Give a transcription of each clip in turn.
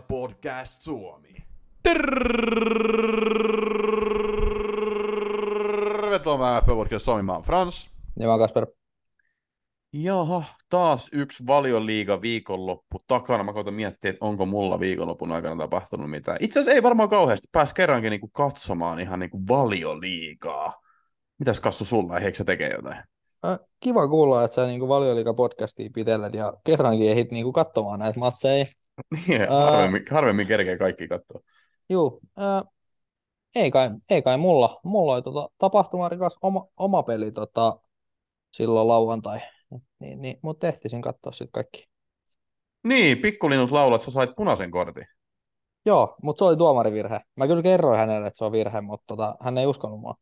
Arena Podcast Suomi. Tervetuloa FP Podcast Suomi, mä oon Frans. Ja mä oon Kasper. Jaha, taas yksi valioliiga viikonloppu takana. Mä koitan miettiä, että onko mulla viikonlopun aikana tapahtunut mitään. Itse asiassa ei varmaan kauheasti. Pääs kerrankin niinku katsomaan ihan niinku valioliigaa. Mitäs Kassu sulla, eikö sä tekee jotain? Kiva kuulla, että sä niinku valioliiga-podcastia pitelet ja kerrankin ehdit niinku katsomaan näitä matseja. Niin, harvemmin, harvemmin kerkee kaikki katsoa. Juu, äh, ei, kai, ei kai mulla. Mulla oli tota, tapahtumarikas oma, oma peli tota, silloin lauantai. Niin, niin, mutta ehtisin katsoa sitten kaikki. Niin, pikkulinut laulat, sä sait punaisen kortin. Joo, mutta se oli tuomarivirhe. Mä kyllä kerroin hänelle, että se on virhe, mutta tota, hän ei uskonut mua.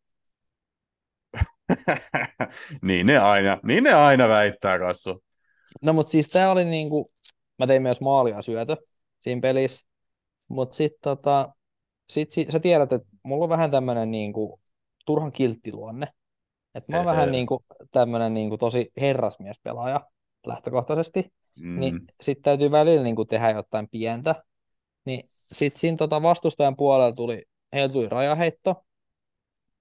niin, ne aina, niin ne aina väittää, Kassu. No mutta siis tää oli niinku, mä tein myös maalia syötö siinä pelissä, mutta sitten tota, sit, sit, sä tiedät, että mulla on vähän tämmönen niinku turhan kilttiluonne. Että mä oon Ehe. vähän niinku tämmönen niinku tosi herrasmiespelaaja lähtökohtaisesti, Mm. niin sit täytyy välillä niinku tehdä jotain pientä. Niin sit siinä tota vastustajan puolella tuli, heillä tuli rajaheitto,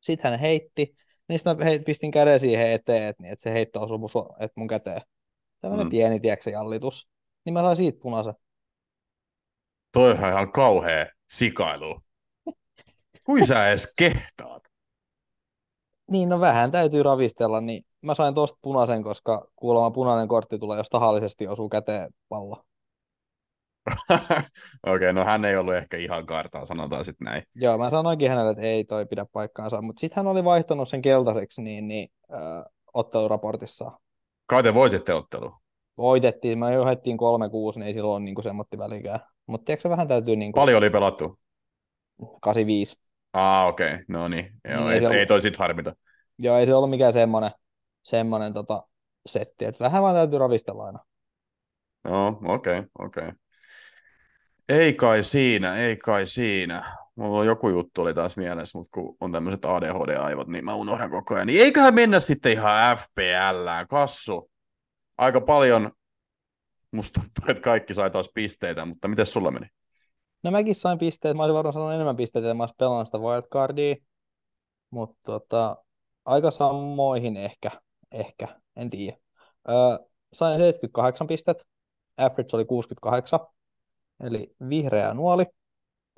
sitten hän heitti, niin sitten mä heit- pistin käden siihen eteen, että niin, et se heitto osui mun, su- et mun käteen. Tämmönen Mm. mm. pieni, tiedätkö, jallitus. Niin mä sain siitä punaisen. Toi on ihan kauhea sikailu. Kuin sä edes kehtaat? Niin, no vähän täytyy ravistella, niin mä sain tosta punaisen, koska kuulemma punainen kortti tulee, jos tahallisesti osuu käteen pallo. Okei, no hän ei ollut ehkä ihan kartaa, sanotaan sitten näin. Joo, mä sanoinkin hänelle, että ei toi pidä paikkaansa, mutta sitten hän oli vaihtanut sen keltaiseksi niin, niin äh, otteluraportissaan. Kai te voititte ottelu. Voitettiin, me johdettiin 3-6, niin ei silloin niin semmotti välikään. Mutta tiedätkö, se vähän täytyy niin kuin Paljon oli pelattu. 85. Aa, okei, okay. no niin. Joo, Niin, ei, ei se ei ollut- toi sit harmita. Joo, ei se ollut mikään semmoinen, semmoinen tota, setti, että vähän vaan täytyy ravistella aina. Joo, okei, okay, okei. Okay. Ei kai siinä, ei kai siinä. Mulla on joku juttu oli taas mielessä, mutta kun on tämmöiset ADHD-aivot, niin mä unohdan koko ajan. Niin eiköhän mennä sitten ihan FPLään, kassu. Aika paljon, musta tuntuu, että kaikki sai taas pisteitä, mutta miten sulla meni? No mäkin sain pisteet, mä olisin varmaan sanonut enemmän pisteitä, mä olisin pelannut sitä wildcardia, mutta tota, aika samoihin ehkä, ehkä, en tiedä. Öö, sain 78 pistet, average oli 68, eli vihreä nuoli.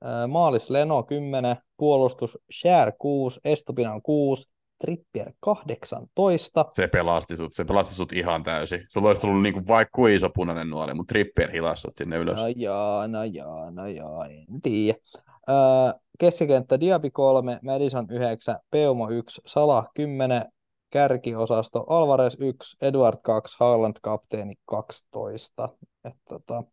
Öö, maalis Leno 10, puolustus Share 6, Estupinan 6, Trippier 18. Se pelasti sut, se pelasti sut ihan täysin. Sulla olisi tullut niinku vaikka kuin iso punainen nuoli, mutta Trippier hilasi sut sinne ylös. No joo, no joo, no joo, en tiedä. Öö, keskikenttä Diaby 3, Madison 9, Peumo 1, Salah 10, kärkiosasto Alvarez 1, Edward 2, Haaland kapteeni 12. Et tota,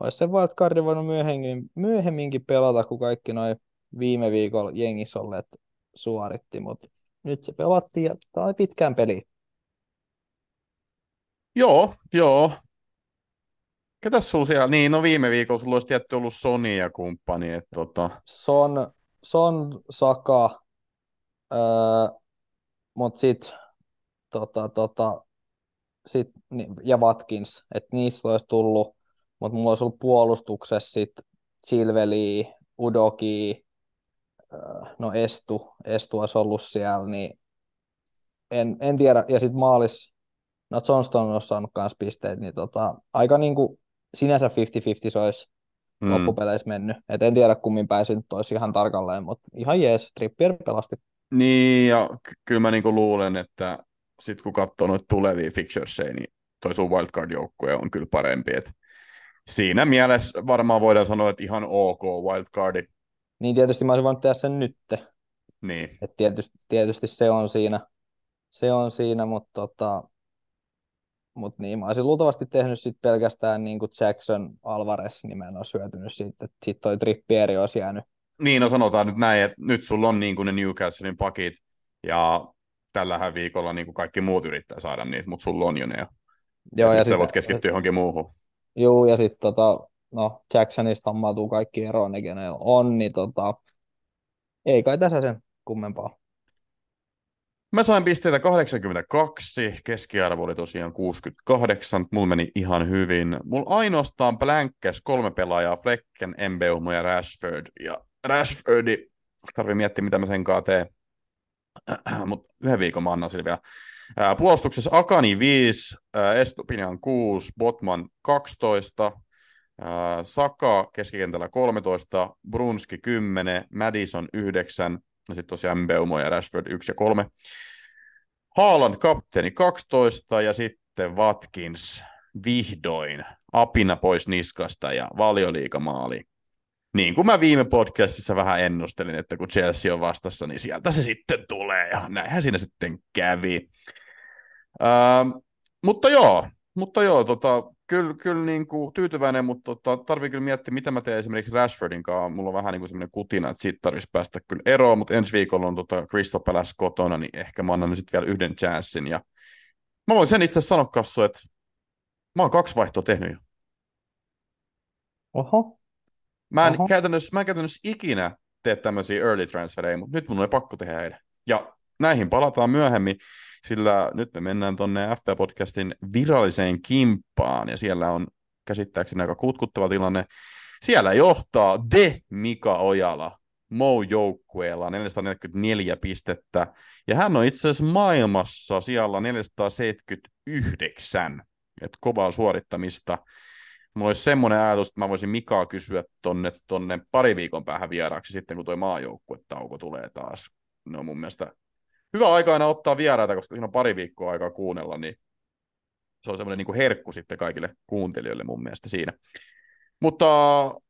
olisi se wildcardin voinut myöhemmin, myöhemminkin pelata, kun kaikki noin viime viikolla jengissä olleet suoritti, mutta nyt se pelattiin ja tämä oli pitkään peli. Joo, joo. Ketäs sulla siellä? Niin, no viime viikolla sulla olisi tietty ollut Sony ja kumppani, että tota... Son, Son Saka, öö, mutta sitten tota, tota, sit, ja Watkins, että niistä olisi tullut, mutta mulla olisi ollut puolustuksessa sitten Silveli, Udoki, no Estu, Estu olisi ollut siellä, niin en, en tiedä, ja sitten maalis, no Johnston olisi saanut myös pisteet, niin tota, aika niin kuin sinänsä 50-50 se olisi Mm. loppupeleissä mennyt. Et en tiedä kummin pääsin nyt olisi ihan tarkalleen, mutta ihan jees, Trippier pelasti. Niin, ja ky- kyllä mä niinku luulen, että sit kun katsoo noita tulevia fixturesia, niin toi sun wildcard-joukkue on kyllä parempi. Et siinä mielessä varmaan voidaan sanoa, että ihan ok wildcardi. Niin tietysti mä olisin voinut tehdä sen nytte. Niin, Et tietysti, tietysti se on siinä, se on siinä mutta tota, mut niin, mä olisin luultavasti tehnyt sit pelkästään niin kuin Jackson Alvarez, niin mä en olisi hyötynyt siitä, että sit toi Trippieri olisi jäänyt. niin no sanotaan nyt näin, että nyt sulla on niinku ne Newcastlein pakit, ja tällähän viikolla niinku kaikki muut yrittää saada niitä, mutta sulla on jo ne. Ja, Joo, ja ja sä sit, voit keskittyä johonkin muuhun. juu, ja sitten tota, no, Jacksonista hommautuu kaikki eroon, ne kenellä on, niin tota, ei kai tässä sen kummempaa. Mä sain pisteitä 82, keskiarvo oli tosiaan 68, mulla meni ihan hyvin. Mulla ainoastaan plänkkäs kolme pelaajaa, Flecken, Embeumo ja Rashford. Ja Rashfordi, tarvii miettiä mitä mä sen kanssa teen. Mutta yhden viikon mä annan sille vielä. Puolustuksessa Akani 5, Estupinian 6, Botman 12, ää, Saka keskikentällä 13, Brunski 10, Madison 9, ja sitten tosiaan Mbeumo ja Rashford 1 ja 3. Haaland kapteeni 12 ja sitten Watkins vihdoin apina pois niskasta ja valioliikamaali. Niin kuin mä viime podcastissa vähän ennustelin, että kun Chelsea on vastassa, niin sieltä se sitten tulee ja näinhän siinä sitten kävi. Uh, mutta joo, mutta joo, tota, kyllä, kyllä niin kuin tyytyväinen, mutta tota, tarvii kyllä miettiä, mitä mä teen esimerkiksi Rashfordin kanssa. Mulla on vähän niin kuin semmoinen kutina, että siitä tarvitsisi päästä kyllä eroon, mutta ensi viikolla on tota Crystal Palace kotona, niin ehkä mä annan sitten vielä yhden chanssin. Ja mä voin sen itse asiassa sanoa, Kassu, että mä oon kaksi vaihtoa tehnyt jo. Oho. Mä en, käytännössä, mä en käytännössä ikinä tee tämmöisiä early transfereja, mutta nyt mun on pakko tehdä heidän. Ja näihin palataan myöhemmin sillä nyt me mennään tuonne FP-podcastin viralliseen kimppaan, ja siellä on käsittääkseni aika kutkuttava tilanne. Siellä johtaa De Mika Ojala Mou-joukkueella 444 pistettä, ja hän on itse asiassa maailmassa siellä 479, että kovaa suorittamista. Mulla olisi semmoinen ajatus, että mä voisin Mikaa kysyä tonne, tonne pari viikon päähän vieraaksi sitten, kun tuo maajoukkuetauko tulee taas. Ne on mun mielestä hyvä aika aina ottaa vieraita, koska siinä on pari viikkoa aikaa kuunnella, niin se on semmoinen niin herkku sitten kaikille kuuntelijoille mun mielestä siinä. Mutta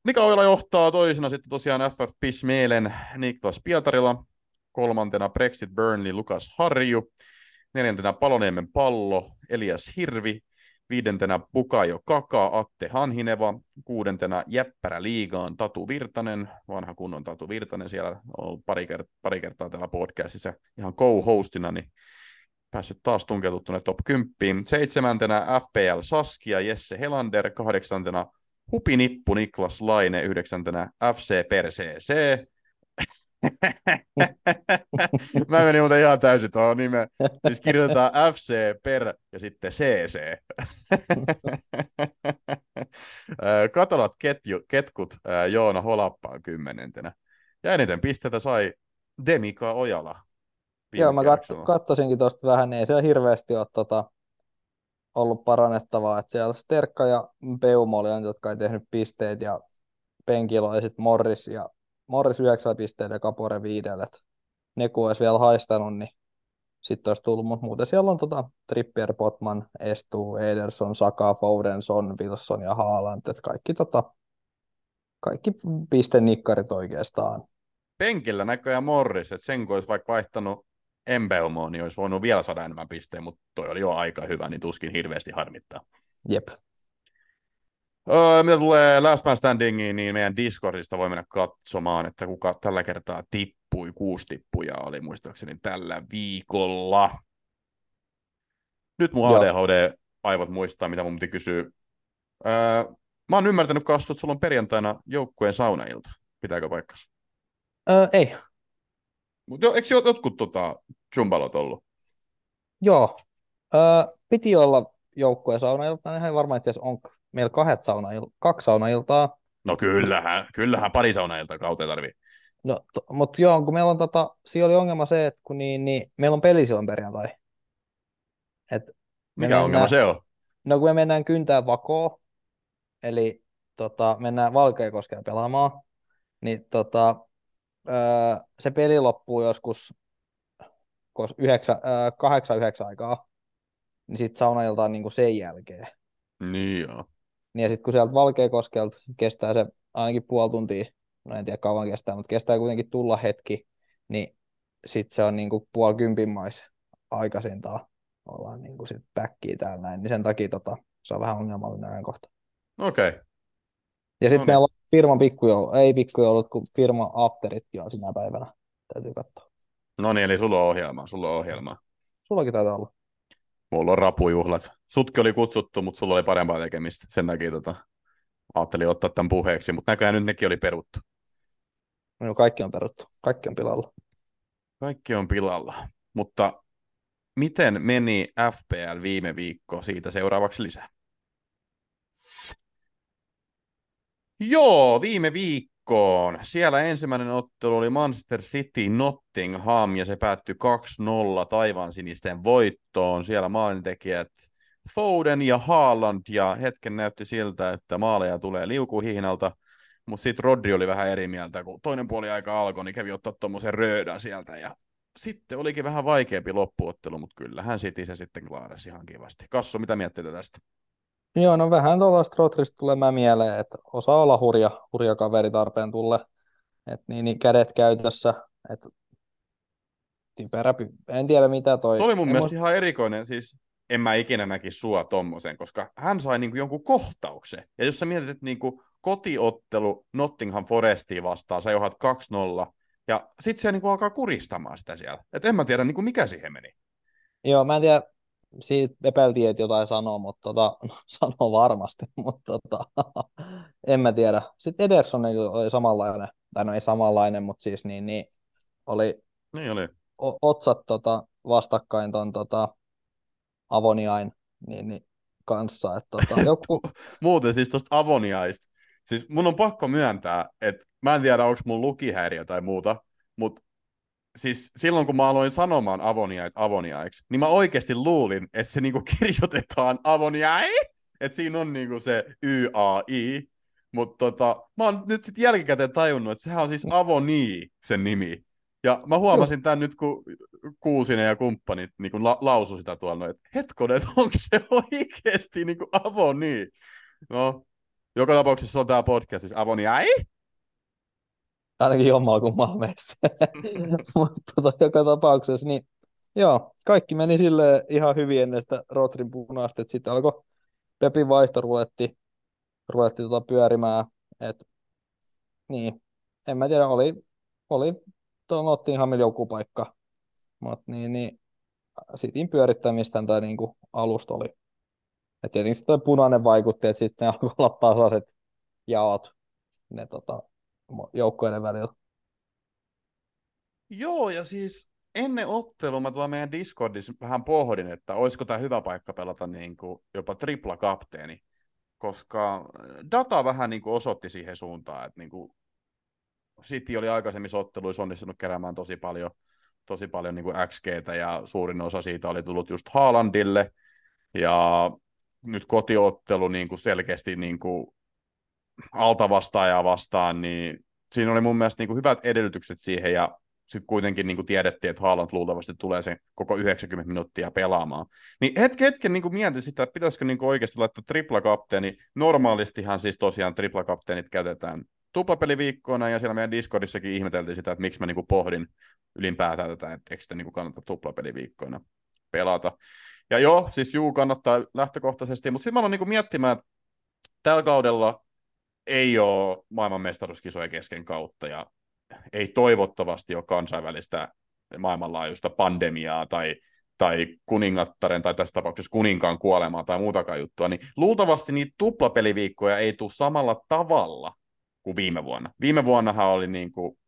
Mika Oila johtaa toisena sitten tosiaan FF Pismelen Niklas Pietarila, kolmantena Brexit Burnley Lukas Harju, neljäntenä Paloniemen pallo Elias Hirvi, Viidentenä Bukajo Kaka, Atte Hanhineva. Kuudentena Jäppärä liigaan Tatu Virtanen, vanha kunnon Tatu Virtanen siellä on pari, kert- pari kertaa täällä podcastissa ihan co-hostina, niin päässyt taas tunkeutua tuonne top 10. Seitsemäntenä FPL Saskia Jesse Helander, kahdeksantena Hupinippu Niklas Laine, yhdeksäntenä FC CC, Mä menin muuten ihan täysin tuohon nime. Siis kirjoitetaan FC per ja sitten CC. Katolat ketju, ketkut Joona Holappaan kymmenentenä. Ja eniten pisteitä sai Demika Ojala. Joo, mä kat- katsoisinkin tuosta vähän, niin ei siellä hirveästi ole tota, ollut parannettavaa. Että siellä Sterkka ja Peumo oli jotka ei tehnyt pisteet ja penkillä oli sitten Morris ja Morris 9 pisteellä ja Kapore viidelle. Ne kun olisi vielä haistanut, niin sitten olisi tullut, mutta muuten siellä on tota, Trippier, Potman, Estu, Ederson, Saka, Fodenson, Wilson ja Haaland, että kaikki, tota, kaikki pistenikkarit oikeastaan. Penkillä näköjään Morris, että sen kun olisi vaikka vaihtanut Embeumoon, niin olisi voinut vielä saada enemmän pisteen, mutta toi oli jo aika hyvä, niin tuskin hirveästi harmittaa. Jep. Öö, mitä tulee Last Man Standingiin, niin meidän Discordista voi mennä katsomaan, että kuka tällä kertaa tippui. Kuusi tippuja oli muistaakseni tällä viikolla. Nyt mun ADHD-aivot muistaa, mitä mun piti kysyä. Öö, mä oon ymmärtänyt, Kassu, että sulla on perjantaina joukkueen saunailta. Pitääkö paikkansa? Öö, ei. Mut jo, eikö jotkut tota, jumbalot ollut? Joo. Öö, piti olla joukkueen saunailta, niin varmaan itse asiassa onko meillä kahdet saunail- kaksi saunailtaa. No kyllähän, kyllähän pari saunailtaa kauteen tarvii. No, to, mutta joo, kun meillä on tota, siinä oli ongelma se, että kun niin, niin, meillä on peli silloin perjantai. Et Mikä mennään, ongelma se on? No kun me mennään kyntää vakoon, eli tota, mennään Valkeakoskeen pelaamaan, niin tota, öö, se peli loppuu joskus yhdeksän, öö, kahdeksan, yhdeksän aikaa, niin sitten saunailtaan niin sen jälkeen. Niin joo. Niin ja sitten kun sieltä Valkeakoskelta kestää se ainakin puoli tuntia, no en tiedä kauan kestää, mutta kestää kuitenkin tulla hetki, niin sitten se on niin kuin puoli kympin mais aikaisintaan ollaan niin kuin sit backia täällä näin, niin sen takia tota, se on vähän ongelmallinen ajankohta. Okei. Okay. Ja sitten no niin. meillä on firman pikkujoulu, ei pikkujoulut, kun firma Afteritkin on sinä päivänä. Täytyy katsoa. No niin, eli sulla on ohjelma, sulla on ohjelma. Sullakin taitaa olla. Mulla on rapujuhlat. Sutki oli kutsuttu, mutta sulla oli parempaa tekemistä. Sen takia tota, ajattelin ottaa tämän puheeksi, mutta näköjään nyt nekin oli peruttu. No kaikki on peruttu. Kaikki on pilalla. Kaikki on pilalla. Mutta miten meni FPL viime viikko? Siitä seuraavaksi lisää. Joo, viime viikkoon. Siellä ensimmäinen ottelu oli Manchester City Nottingham ja se päättyi 2-0 taivaan sinisten voittoon. Siellä maalintekijät Foden ja Haaland ja hetken näytti siltä, että maaleja tulee liukuhihnalta, mutta sitten Rodri oli vähän eri mieltä, kun toinen puoli aika alkoi, niin kävi ottaa tuommoisen röödän sieltä ja sitten olikin vähän vaikeampi loppuottelu, mutta kyllähän City se sitten klaarasi ihan kivasti. Kassu, mitä miettii tästä? Joo, no vähän tuollaista Rodrista tulee mä mieleen, että osaa olla hurja, hurja kaveri tarpeen tulle, että niin, niin kädet käytössä, että typerä, en tiedä mitä toi. Se oli mun en mielestä ihan erikoinen, siis en mä ikinä näkisi sua tommosen, koska hän sai niinku jonkun kohtauksen. Ja jos sä mietit, että niinku kotiottelu Nottingham Forestiin vastaan, sä johdat 2-0, ja sitten se niinku alkaa kuristamaan sitä siellä. Et en mä tiedä, niinku mikä siihen meni. Joo, mä en tiedä, siitä epäiltiin, että jotain sanoo, mutta tota, no, sanoo varmasti, mutta tota, en mä tiedä. Sitten Ederson oli samanlainen, tai no ei samanlainen, mutta siis niin, niin oli, niin oli. O- otsat tota, vastakkain ton tota, Avoniain niin, niin, kanssa. Että, tota, joku... Muuten siis tuosta Avoniaista, siis mun on pakko myöntää, että mä en tiedä, onko mun lukihäiriö tai muuta, mutta siis silloin kun mä aloin sanomaan avoniait avoniaiksi, niin mä oikeasti luulin, että se niinku kirjoitetaan avoniai, että siinä on niinku se Y-A-I, mutta tota, mä oon nyt sitten jälkikäteen tajunnut, että sehän on siis Avoni sen nimi. Ja mä huomasin tämän nyt, kun Kuusinen ja kumppanit niin kun la- lausu sitä tuolla, että hetkonen, onko se oikeasti niin Avoni? No, joka tapauksessa on tämä podcast, siis Avoni ai? Ainakin jommaa kummaa meistä. Mutta tota, joka tapauksessa, niin joo, kaikki meni sille ihan hyvin ennen sitä Rotrin punaista, että sitten alkoi Pepin vaihto ruletti, ruletti tota pyörimään. Et, niin, en mä tiedä, oli, oli tuon Nottinghamilla joku paikka, mutta niin, niin Sitin pyörittämistä tai niin kuin alusta oli. Et tietenkin sitten punainen vaikutti, että sitten ne alkoi olla tasaiset jaot ne tota, joukkueiden välillä. Joo, ja siis ennen ottelua mä tuolla meidän Discordissa vähän pohdin, että olisiko tämä hyvä paikka pelata niin kuin jopa tripla kapteeni, koska data vähän niin kuin osoitti siihen suuntaan, että niin kuin City oli aikaisemmissa otteluissa onnistunut keräämään tosi paljon, tosi paljon niin kuin XGtä ja suurin osa siitä oli tullut just Haalandille ja nyt kotiottelu niin kuin selkeästi niin kuin alta vastaajaa vastaan, niin siinä oli mun mielestä niin kuin hyvät edellytykset siihen ja sitten kuitenkin niin kuin tiedettiin, että Haaland luultavasti tulee sen koko 90 minuuttia pelaamaan. Niin hetken, hetken niin kuin mietin sitä, että pitäisikö niin kuin oikeasti laittaa tripla-kapteeni. Normaalistihan siis tosiaan tripla-kapteenit käytetään tuplapeliviikkoina, ja siellä meidän Discordissakin ihmeteltiin sitä, että miksi mä niinku pohdin ylipäätään tätä, että eikö sitä niinku kannata tuplapeliviikkoina pelata. Ja joo, siis juu, kannattaa lähtökohtaisesti, mutta sitten mä aloin niinku miettimään, että tällä kaudella ei ole maailmanmestaruuskisoja kesken kautta, ja ei toivottavasti ole kansainvälistä maailmanlaajuista pandemiaa tai, tai kuningattaren tai tässä tapauksessa kuninkaan kuolemaa tai muutakaan juttua, niin luultavasti niitä tuplapeliviikkoja ei tule samalla tavalla kuin viime vuonna. Viime vuonnahan oli niin kuin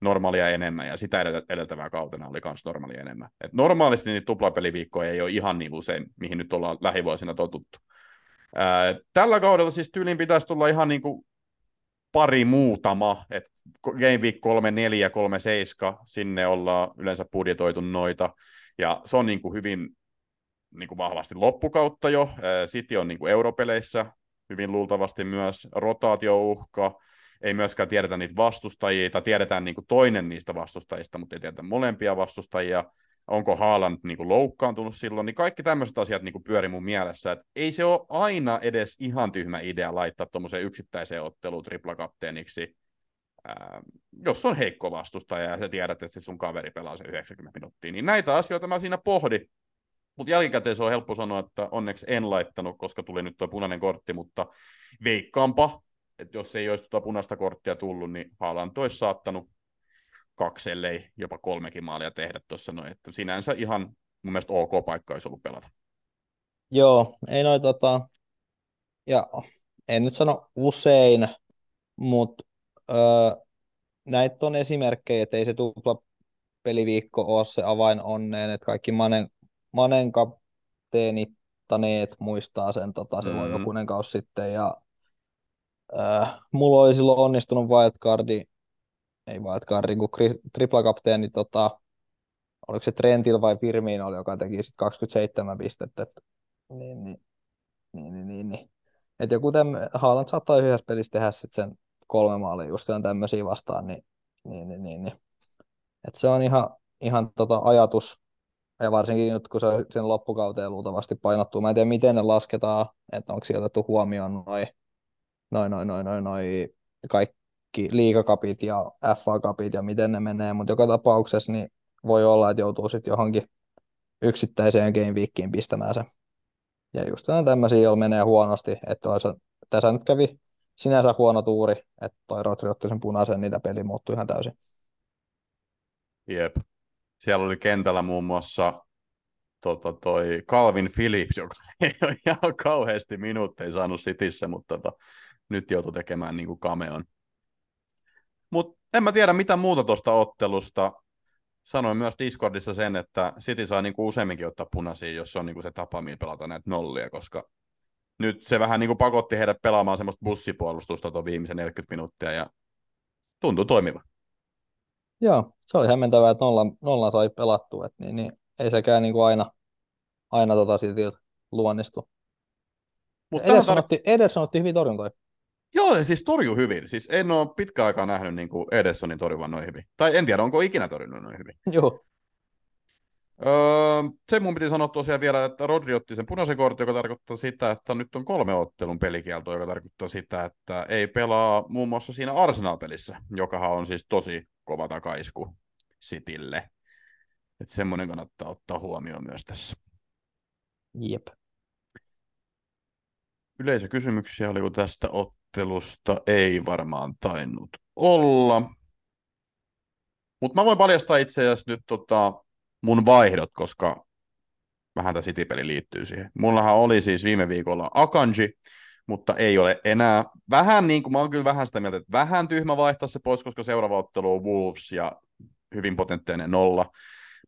normaalia enemmän, ja sitä edeltävää kautena oli myös normaalia enemmän. Et normaalisti niitä tuplapeliviikkoja ei ole ihan niin usein, mihin nyt ollaan lähivuosina totuttu. Tällä kaudella siis tyyliin pitäisi tulla ihan niin kuin pari muutama, että Game Week 3, 4, 3, 7, sinne ollaan yleensä budjetoitu noita, ja se on niin kuin hyvin niin kuin vahvasti loppukautta jo. City on niin kuin europeleissä hyvin luultavasti myös rotaatiouhka, ei myöskään tiedetä niitä vastustajia, tai tiedetään niin kuin toinen niistä vastustajista, mutta ei tiedetä molempia vastustajia, onko Haaland niin kuin loukkaantunut silloin, niin kaikki tämmöiset asiat niin kuin pyöri mun mielessä, että ei se ole aina edes ihan tyhmä idea laittaa tuommoiseen yksittäiseen otteluun triplakapteeniksi, ää, jos on heikko vastustaja ja sä tiedät, että se sun kaveri pelaa se 90 minuuttia, niin näitä asioita mä siinä pohdin, mutta jälkikäteen se on helppo sanoa, että onneksi en laittanut, koska tuli nyt tuo punainen kortti, mutta veikkaanpa, että jos ei olisi tuota punaista korttia tullut, niin Haaland olisi saattanut kaksi, ellei jopa kolmekin maalia tehdä tuossa noin, että sinänsä ihan mun mielestä ok paikka olisi ollut pelata. Joo, ei noin tota, ja en nyt sano usein, mutta öö, näitä on esimerkkejä, että ei se tupla peliviikko ole se avain onneen, että kaikki Manen Manen kapteenittaneet muistaa sen tota, silloin mm. jokunen kausi sitten, ja äh, mulla oli silloin onnistunut wildcardi, ei wildcardi, kun triplakapteeni, tota, oliko se Trentil vai Firmino, joka teki sitten 27 pistettä, et, niin, niin, niin, niin, niin, niin. Et joku täm, Haaland saattaa yhdessä pelissä tehdä sit sen kolme maalia just tämmöisiä vastaan, niin, niin, niin, niin, niin. Et se on ihan, ihan tota ajatus, ja varsinkin nyt kun se sen loppukauteen luultavasti painottuu. Mä en tiedä, miten ne lasketaan, että onko sieltä otettu huomioon noin noi, noi, noi, noi, noi, kaikki liikakapit ja FA-kapit ja miten ne menee, mutta joka tapauksessa niin voi olla, että joutuu sitten johonkin yksittäiseen game pistämään se. Ja just tämmöisiä, joilla menee huonosti, että tässä nyt kävi sinänsä huono tuuri, että toi Rotri otti sen punaisen, niitä peli muuttui ihan täysin. Jep. Siellä oli kentällä muun muassa tota, toi Calvin Phillips, joka ei ole ihan kauheasti minuutteja saanut sitissä, mutta tota, nyt joutui tekemään niin kuin cameon. Mutta en mä tiedä mitä muuta tuosta ottelusta. Sanoin myös Discordissa sen, että City saa niin kuin useamminkin ottaa punaisia, jos on niin kuin se tapa, millä pelata näitä nollia, koska nyt se vähän niin kuin pakotti heidät pelaamaan semmoista bussipuolustusta tuon viimeisen 40 minuuttia ja tuntuu toimiva. Joo, se oli hämmentävää, että nolla, nolla sai pelattua, että niin, niin, ei sekään niin kuin aina, aina tota silti luonnistu. Mutta Ederson, tar- otti, Ederson otti hyvin torjuntoja. Joo, siis torju hyvin. Siis en ole pitkä aikaa nähnyt niin kuin Edersonin torjuvan noin hyvin. Tai en tiedä, onko ikinä torjunut noin hyvin. Joo. Öö, se mun piti sanoa tosiaan vielä, että Rodri otti sen punaisen kortin, joka tarkoittaa sitä, että nyt on kolme ottelun pelikielto, joka tarkoittaa sitä, että ei pelaa muun muassa siinä Arsenal-pelissä, joka on siis tosi kova takaisku Sitille. Että semmoinen kannattaa ottaa huomioon myös tässä. Jep. Yleisökysymyksiä oliko tästä ottelusta? Ei varmaan tainnut olla. Mutta mä voin paljastaa itse asiassa nyt tota, mun vaihdot, koska vähän tämä City-peli liittyy siihen. Mullahan oli siis viime viikolla Akanji, mutta ei ole enää. Vähän niin kuin, mä oon kyllä vähän sitä mieltä, että vähän tyhmä vaihtaa se pois, koska seuraava ottelu on Wolves ja hyvin potentiaalinen nolla.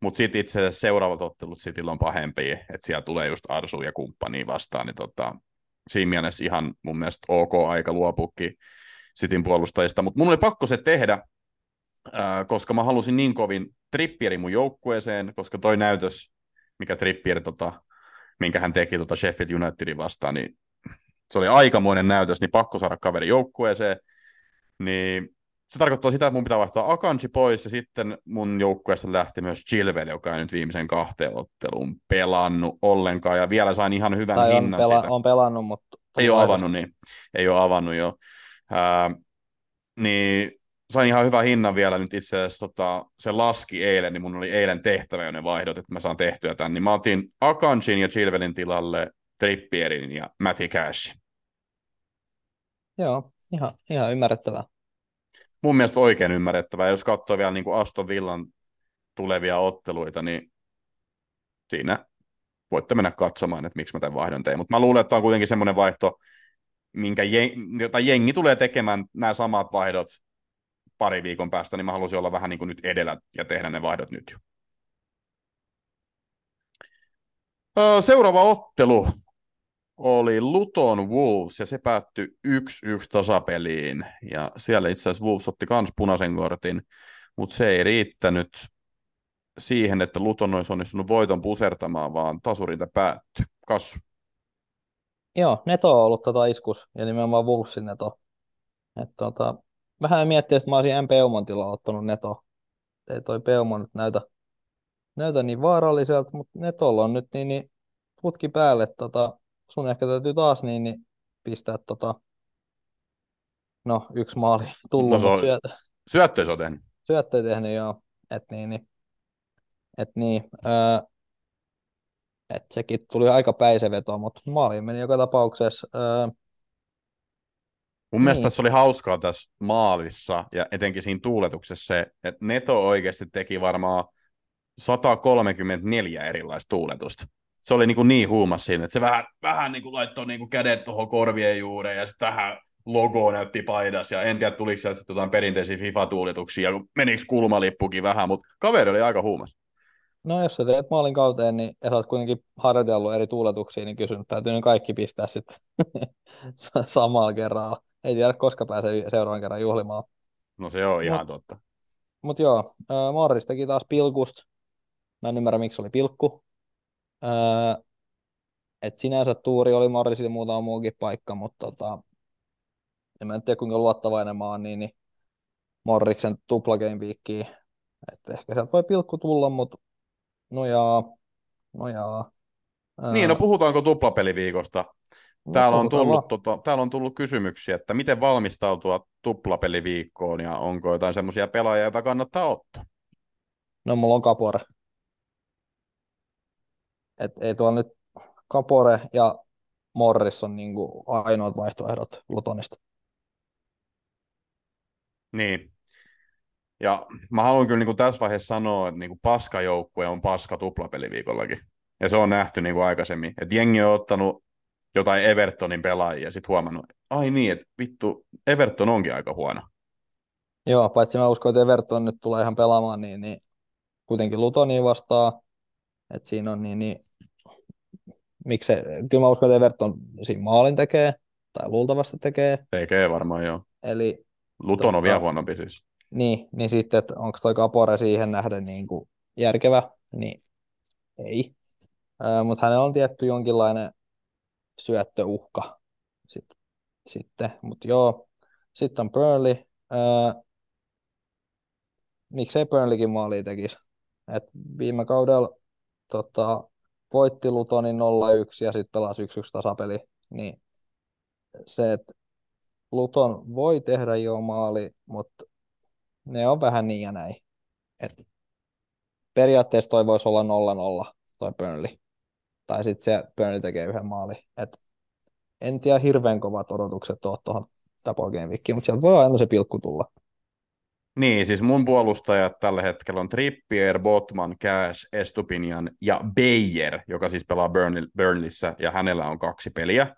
Mutta sitten itse asiassa seuraavat ottelut Cityllä on pahempi, että siellä tulee just Arsu ja kumppani vastaan, niin tota, siinä mielessä ihan mun mielestä ok aika luopukin Cityn puolustajista, mutta mun oli pakko se tehdä, koska mä halusin niin kovin Trippieri mun joukkueeseen, koska toi näytös, mikä Trippier, tota, minkä hän teki tota Sheffield Unitedin vastaan, niin se oli aikamoinen näytös, niin pakko saada kaveri joukkueeseen, niin se tarkoittaa sitä, että mun pitää vaihtaa Akanji pois, ja sitten mun joukkueesta lähti myös Chilwell, joka ei nyt viimeisen kahteen otteluun pelannut ollenkaan, ja vielä sain ihan hyvän tai hinnan on pela- sitä. on pelannut, mutta... Ei ole avannut, niin. Ei ole avannut, jo. Ää, niin sain ihan hyvän hinnan vielä nyt itse asiassa, tota, se laski eilen, niin mun oli eilen tehtävä ne vaihdot, että mä saan tehtyä tämän, niin mä otin Akanchin ja Chilvelin tilalle Trippierin ja Matty Cash. Joo, ihan, ihan ymmärrettävää. Mun mielestä oikein ymmärrettävää. Jos katsoo vielä niin kuin Aston Villan tulevia otteluita, niin siinä voitte mennä katsomaan, että miksi mä tämän vaihdon tein. Mutta mä luulen, että on kuitenkin semmoinen vaihto, minkä jengi, jota jengi tulee tekemään nämä samat vaihdot pari viikon päästä, niin mä haluaisin olla vähän niin kuin nyt edellä ja tehdä ne vaihdot nyt jo. Seuraava ottelu oli Luton Wolves ja se päättyi 1-1 tasapeliin. Ja siellä itse asiassa Wolves otti myös punaisen kortin, mutta se ei riittänyt siihen, että Luton olisi onnistunut voiton pusertamaan, vaan tasurinta päättyi. Kassu. Joo, Neto on ollut tota iskus, ja nimenomaan Wolvesin Neto. Et tota, vähän miettiä, että mä olisin M. Peumontilla ottanut Neto. Ei toi Peumon nyt näytä, näytä niin vaaralliselta, mutta Netolla on nyt niin, niin putki päälle. Tota, sun ehkä täytyy taas niin, niin pistää tota, no yksi maali tullut, no, on, syöttö, syöttö se on tehnyt. Syöttö tehnyt, joo. Et niin, niin, et niin öö, et sekin tuli aika päiseveto, mutta maaliin meni joka tapauksessa. Öö, Mun niin. mielestä tässä oli hauskaa tässä maalissa ja etenkin siinä tuuletuksessa se, että Neto oikeasti teki varmaan 134 erilaista tuuletusta. Se oli niin, kuin niin huumas siinä, että se vähän, vähän niin kuin laittoi niin kuin kädet tuohon korvien juureen ja sitten tähän logo näytti paidas ja en tiedä tuliko sieltä jotain perinteisiä FIFA-tuuletuksia ja menikö kulmalippukin vähän, mutta kaveri oli aika huumas. No jos sä teet maalin kauteen, niin ja sä oot kuitenkin harjoitellut eri tuuletuksia, niin kysyn, täytyy ne kaikki pistää sitten samalla kerralla. Ei tiedä, koska pääsee seuraavan kerran juhlimaan. No se on ihan totta. Mutta joo, äh, Morris teki taas pilkusta. Mä en ymmärrä, miksi oli pilkku. Äh, et sinänsä tuuri oli Morrisille muutama muukin paikka, mutta tota, en mä en tiedä kuinka luottavainen mä oon, niin, niin Morriksen tupla game. Että ehkä sieltä voi pilkku tulla, mutta no jaa, no jaa. Ää... Niin, no puhutaanko tuplapeliviikosta? No, täällä, on tullut, tota, täällä on tullut kysymyksiä, että miten valmistautua tuplapeliviikkoon ja onko jotain semmoisia pelaajia, joita kannattaa ottaa? No mulla on Kapore. Et ei tuolla nyt Kapore ja Morris on niin ainoat vaihtoehdot Lutonista. Niin. Ja mä haluan kyllä niin kuin tässä vaiheessa sanoa, että niin kuin paskajoukkue on paska tuplapeliviikollakin. Ja se on nähty niin kuin aikaisemmin. Että jengi on ottanut jotain Evertonin pelaajia ja sitten huomannut, ai niin, että vittu, Everton onkin aika huono. Joo, paitsi mä uskon, että Everton nyt tulee ihan pelaamaan, niin, niin kuitenkin Lutoni vastaa, että siinä on niin, niin miksi kyllä mä uskon, että Everton siinä maalin tekee, tai luultavasti tekee. Tekee varmaan, joo. Eli Luton on tota, vielä huonompi siis. Niin, niin sitten, että onko toi Kapore siihen nähden niin kuin järkevä, niin ei. Mutta hänellä on tietty jonkinlainen syöttöuhka sitten. sitten. Mutta joo, sitten on Burnley. Miksei Burnleykin maali tekisi? Et viime kaudella tota, voitti Lutonin 0-1 ja sitten pelasi 1-1 tasapeli, niin se, että Luton voi tehdä jo maali, mutta ne on vähän niin ja näin. Et periaatteessa toi voisi olla 0-0 toi Burnley. Tai sitten se Burnley tekee yhden maali. Et en tiedä hirveän kovat odotukset tuohon tuohon Double mutta sieltä voi aina se pilkku tulla. Niin, siis mun puolustajat tällä hetkellä on Trippier, Botman, Cash, Estupinian ja Bayer, joka siis pelaa Burnleyssä, ja hänellä on kaksi peliä.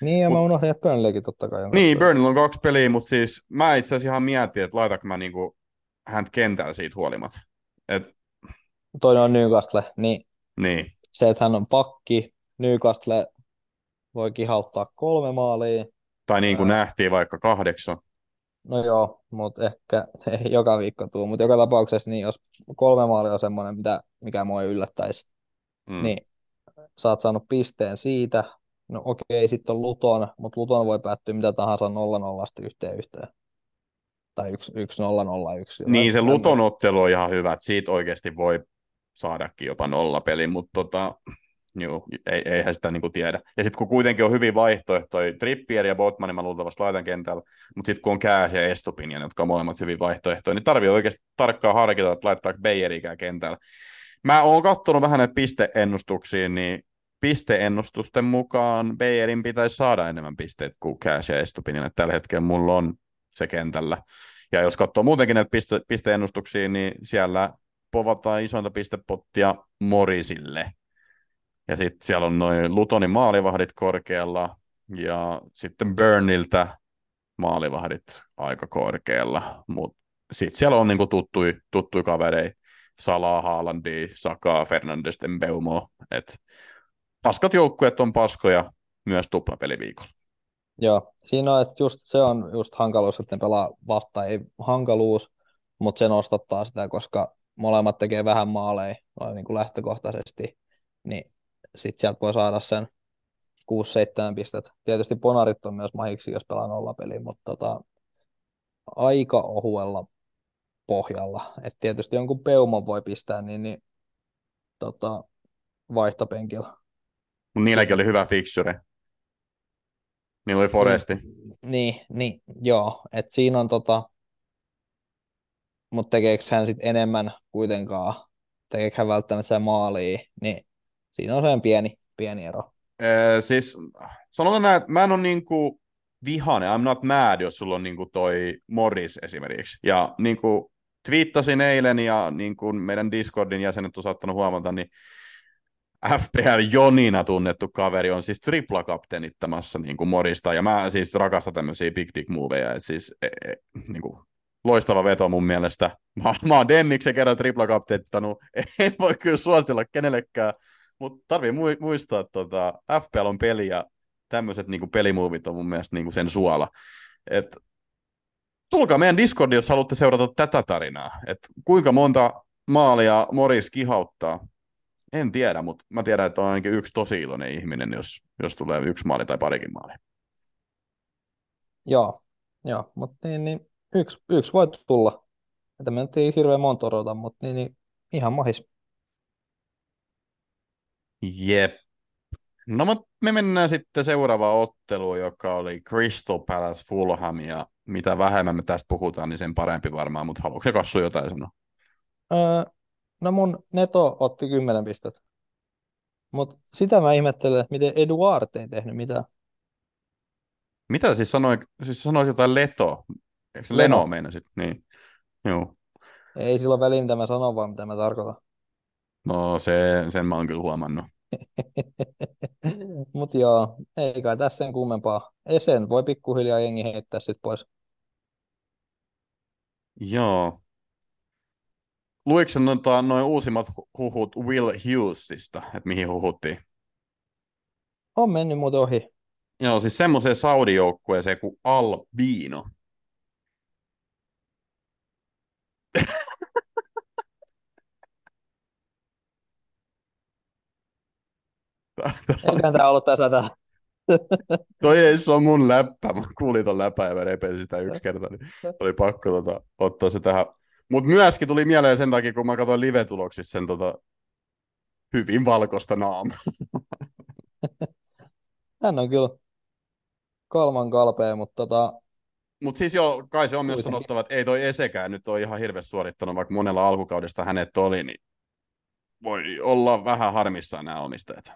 Niin, ja Mut, mä unohdin, että Burnleykin totta kai on Niin, Burnley on kaksi peliä, mutta siis mä itse asiassa ihan mietin, että laitanko mä niinku hän kentällä siitä huolimatta. Et... Toinen on Newcastle, niin, niin se, että hän on pakki, Newcastle voi kihauttaa kolme maalia. Tai niin kuin Ää... nähtiin vaikka kahdeksan. No joo, mutta ehkä ei joka viikko tuu. Mutta joka tapauksessa, niin jos kolme maalia on semmoinen, mitä, mikä mua yllättäisi, mm. niin sä oot saanut pisteen siitä, No okei, sitten on Luton, mutta Luton voi päättyä mitä tahansa 0-0 yhteen yhteen. Tai 1-0-0-1. Niin, se Luton ottelu on ihan hyvä, että siitä oikeasti voi saadakin jopa nollapeli, mutta tota, Joo, ei, eihän sitä niin kuin tiedä. Ja sitten kun kuitenkin on hyvin vaihtoehtoja, Trippier ja Botman, mä luultavasti laitan kentällä, mutta sitten kun on Kääs ja Estupinian, jotka on molemmat hyvin vaihtoehtoja, niin tarvii oikeasti tarkkaan harkita, että laittaa Beijerikään kentällä. Mä oon katsonut vähän näitä pisteennustuksiin, niin pisteennustusten mukaan Bayerin pitäisi saada enemmän pisteet kuin Cash ja Estupinin. Tällä hetkellä mulla on se kentällä. Ja jos katsoo muutenkin näitä piste- pisteennustuksia, niin siellä povataan isointa pistepottia Morisille. Ja sitten siellä on noin Lutonin maalivahdit korkealla ja sitten Burniltä maalivahdit aika korkealla. Mutta sitten siellä on niinku tuttui, tuttui kaverei, Salah, Haalandi, Saka, Fernandes, Beumo. Et paskat joukkueet on paskoja myös tuplapeliviikolla. Joo, siinä on, että just se on just hankaluus, että ne pelaa vasta, ei hankaluus, mutta se nostattaa sitä, koska molemmat tekee vähän maaleja niin kuin lähtökohtaisesti, niin sitten sieltä voi saada sen 6-7 pistettä. Tietysti ponarit on myös mahiksi, jos pelaa nollapeliä, mutta tota, aika ohuella pohjalla. Et tietysti jonkun peumon voi pistää, niin, niin tota, vaihtopenkillä mutta niilläkin oli hyvä fixture. Niillä oli Foresti. Niin, niin, niin joo. Et siinä on tota, mutta tekeekö hän sitten enemmän kuitenkaan, tekeekö hän välttämättä maalia, niin siinä on sen pieni, pieni ero. Ee, siis sanotaan näin, että mä en ole niinku vihane, I'm not mad, jos sulla on niinku toi Morris esimerkiksi. Ja niinku twiittasin eilen ja niinku meidän Discordin jäsenet on saattanut huomata, niin FPL Jonina tunnettu kaveri on siis tripla kapteenittamassa niin kuin Morista, ja mä siis rakastan tämmöisiä big dick moveja, että siis e, e, niin kuin, loistava veto mun mielestä. Mä, mä oon Denniksen kerran triplakapteettanut, en voi kyllä suositella kenellekään, mutta tarvii muistaa, että tota, FPL on peli ja tämmöiset niinku pelimuovit on mun mielestä niinku sen suola. Et, tulkaa meidän Discordi, jos haluatte seurata tätä tarinaa. Et kuinka monta maalia Moris kihauttaa, en tiedä, mutta mä tiedän, että on ainakin yksi tosi iloinen ihminen, jos, jos tulee yksi maali tai parikin maali. Joo, joo mutta niin, niin, yksi, yksi voi tulla. Että me ei hirveän monta odota, mutta niin, niin, ihan mahis. Jep. No mutta me mennään sitten seuraavaan otteluun, joka oli Crystal Palace Fulham, ja mitä vähemmän me tästä puhutaan, niin sen parempi varmaan, mutta haluatko se Kassu jotain sanoa? Öö, no mun Neto otti 10 pistettä. Mutta sitä mä ihmettelen, että miten Eduard ei tehnyt mitään. Mitä siis sanoit? Siis sanoit jotain Leto. Eikö se Leno, Leno meinasit? Niin. Joo. Ei sillä väliä, mitä mä sanon, vaan mitä mä tarkoitan. No se, sen mä oon kyllä huomannut. Mut joo, ei kai tässä sen kummempaa. Esen voi pikkuhiljaa jengi heittää sit pois. Joo. Luitko noin, noin uusimmat huhut Will Hughesista, että mihin huhuttiin? On mennyt muuten ohi. Joo, siis semmoiseen Saudi-joukkueeseen kuin Albino. Eiköhän tämä ollut tässä tämä. Toi ei se on mun läppä. Mä kuulin ton läpä ja mä repesin sitä yksi kerta, niin oli pakko tota, ottaa se tähän. Mutta myöskin tuli mieleen sen takia, kun mä katsoin live-tuloksissa sen tota, hyvin valkoista naamaa. Hän on kyllä kalman kalpea, mutta tota... Mutta siis joo, kai se on myös sanottava, että ei toi Esekään nyt ole ihan hirveästi suorittanut, vaikka monella alkukaudesta hänet oli, niin voi olla vähän harmissaan nämä omistajat.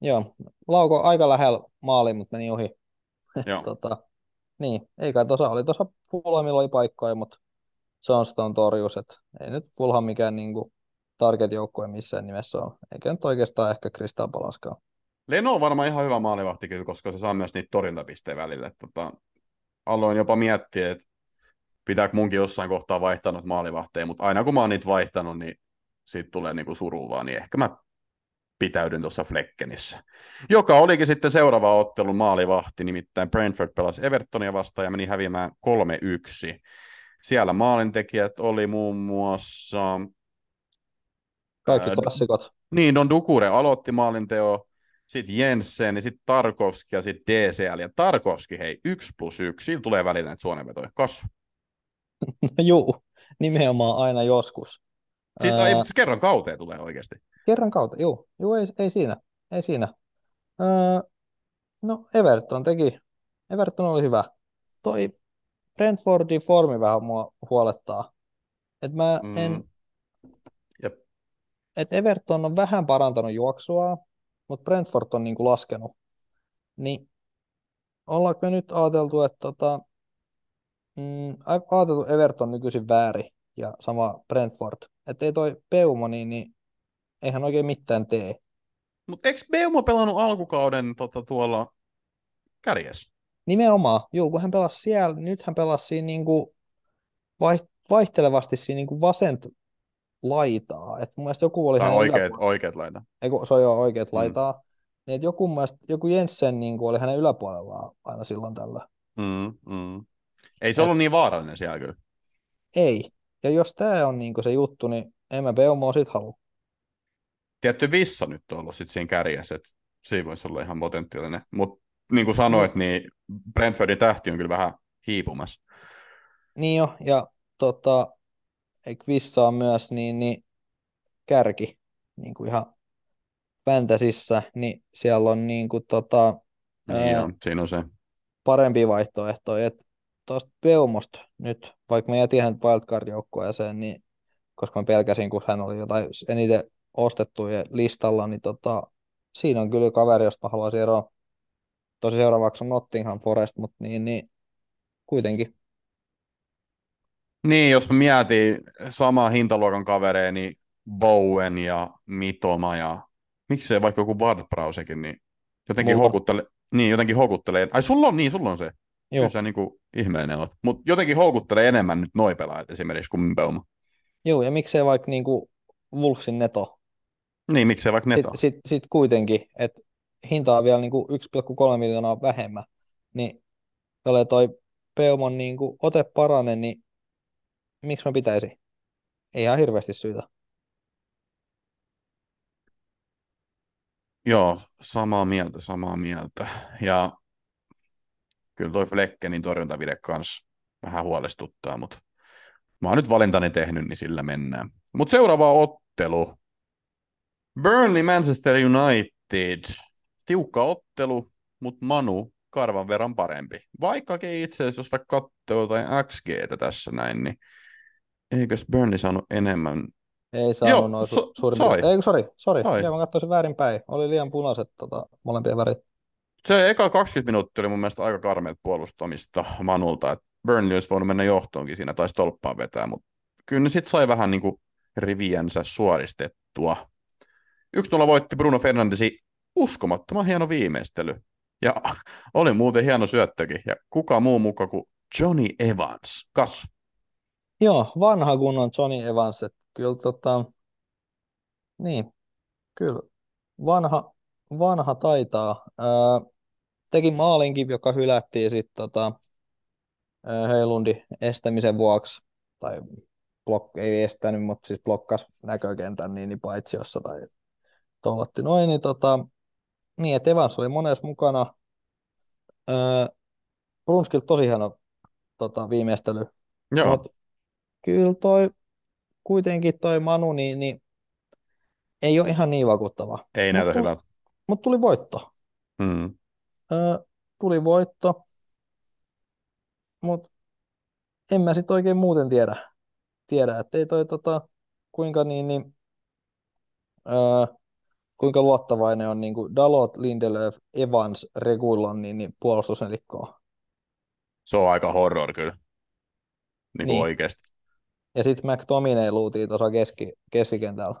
Joo, lauko aika lähellä maaliin, mutta meni ohi. Joo. tota, niin, eikä tuossa oli tuossa Fulhamilla oli paikkoja, mutta Johnston torjus, että ei nyt Fulham mikään niinku target-joukkue missään nimessä ole, eikä nyt oikeastaan ehkä Kristal Palaskaan. Leno on varmaan ihan hyvä maalivahti kyllä, koska se saa myös niitä torjuntapisteen välillä. Tota, aloin jopa miettiä, että pitääkö munkin jossain kohtaa vaihtaa noita maalivahteja, mutta aina kun mä oon niitä vaihtanut, niin siitä tulee niinku suruvaa, niin ehkä mä pitäydyn tuossa Fleckenissä. Joka olikin sitten seuraava ottelu maalivahti, nimittäin Brentford pelasi Evertonia vastaan ja meni häviämään 3-1. Siellä maalintekijät oli muun muassa... Kaikki klassikot. Niin, Don Dukure aloitti maalinteo, sitten Jensen, niin sitten Tarkovski ja sitten DCL. Ja Tarkovski, hei, yksi plus yksi, sillä tulee välillä näitä suonenvetoja. Kasvu. Juu, nimenomaan aina joskus. Siis no, ei, mutta kerran kauteen tulee oikeasti. Kerran kautta, juu, juu ei, ei siinä, ei siinä. Öö, no Everton teki, Everton oli hyvä. Toi Brentfordin formi vähän mua huolettaa. Et mä mm. en, Jep. Et Everton on vähän parantanut juoksua, mutta Brentford on niinku laskenut. Niin ollaanko me nyt ajateltu, että tota, mm, ajateltu Everton nykyisin väärin ja sama Brentford. Että ei toi Peuma, niin, niin eihän oikein mitään tee. Mutta eikö Beumo pelannut alkukauden tota, tuolla kärjessä? Nimenomaan, joo, kun hän pelasi siellä, niin nyt hän pelasi siinä niinku vaihtelevasti siinä niinku vasent laitaa. Et mun mielestä joku oli tai oikeat, oikeat laita. Eiku, se on jo oikeat mm. laitaa. Niin, että joku, mielestä, joku Jensen niin oli hänen yläpuolellaan aina silloin tällä. Mm, mm. Ei se Et... ollut niin vaarallinen siellä kyllä. Ei. Ja jos tämä on niin se juttu, niin en mä Beumoa sit halua tietty vissa nyt on ollut sit siinä kärjessä, että siinä voisi olla ihan potentiaalinen. Mutta niin kuin sanoit, no. niin Brentfordin tähti on kyllä vähän hiipumassa. Niin jo, ja tota, Vissa on myös niin, niin kärki niin kuin ihan fantasissa, niin siellä on niin kuin, tota, niin ää, on, siinä on se. parempi vaihtoehto. Että tuosta Peumosta nyt, vaikka mä jätin hänet wildcard-joukkueeseen, niin koska mä pelkäsin, kun hän oli jotain eniten ostettujen listalla, niin tota, siinä on kyllä kaveri, josta mä haluaisin eroa. Tosi seuraavaksi on Nottingham Forest, mutta niin, niin kuitenkin. Niin, jos mä mietin samaa hintaluokan kavereja, niin Bowen ja Mitoma ja miksei vaikka joku Wardbrausekin, niin jotenkin Mulla. hokuttelee. Niin, jotenkin hokuttelee. Ai sulla on, niin, sulla on se. Kyllä Joo, sä niin kuin ihmeinen oot. Mutta jotenkin houkuttelee enemmän nyt noi pelaajat esimerkiksi kuin Mbeuma. joo ja miksei vaikka niinku Wolvesin neto. Niin, miksei vaikka Neto. Sitten sit, sit kuitenkin, että hinta on vielä niinku 1,3 miljoonaa vähemmän, niin jolle toi Peumon niinku ote parane, niin miksi mä pitäisi? Ei ihan hirveästi syytä. Joo, samaa mieltä, samaa mieltä. Ja kyllä toi Fleckenin torjuntavide kanssa vähän huolestuttaa, mutta mä oon nyt valintani tehnyt, niin sillä mennään. Mutta seuraava ottelu. Burnley Manchester United. Tiukka ottelu, mutta Manu karvan verran parempi. Vaikkakin itse asiassa, jos vaikka katsoo jotain XGtä tässä näin, niin eikös Burnley saanut enemmän? Ei saanut Joo, noin so- su- suurin piirtein. Ei, sori, sori. Joo, mä katsoisin väärinpäin. Oli liian punaiset tota, molempien värit. Se eka 20 minuuttia oli mun mielestä aika karmeet puolustamista Manulta, että Burnley olisi voinut mennä johtoonkin siinä tai stolppaa vetää, mutta kyllä ne sitten sai vähän niin kuin riviänsä suoristettua. 1-0 voitti Bruno Fernandesi uskomattoman hieno viimeistely. Ja oli muuten hieno syöttökin. Ja kuka muu muka kuin Johnny Evans. Kas. Joo, vanha kunnon Johnny Evans. Kyllä tota, niin, kyllä vanha, vanha taitaa. Teki maalinkin, joka hylättiin sitten tota, Heilundi estämisen vuoksi. Tai blok, ei estänyt, mutta siis blokkas näkökentän niin, niin paitsiossa tai tollotti noin. Niin, tota, niin, että Evans oli monessa mukana. Ää, Brunskil tosi hieno tota, viimeistely. Joo, Mut kyllä toi kuitenkin toi Manu, niin, niin ei ole ihan niin vakuuttava. ei näytä hyvältä. Mutta tuli voitto. Mm. Öö, tuli voitto, mutta en mä sitten oikein muuten tiedä, tiedä että ei toi tota, kuinka niin, niin öö, kuinka luottavainen on niin kuin Dalot, Lindelöf, Evans, Regulon niin, niin puolustusnelikkoa. Se on aika horror kyllä. Niin kuin Niin. oikeasti. Ja sitten McTominay luutiin tuossa keski, keskikentällä.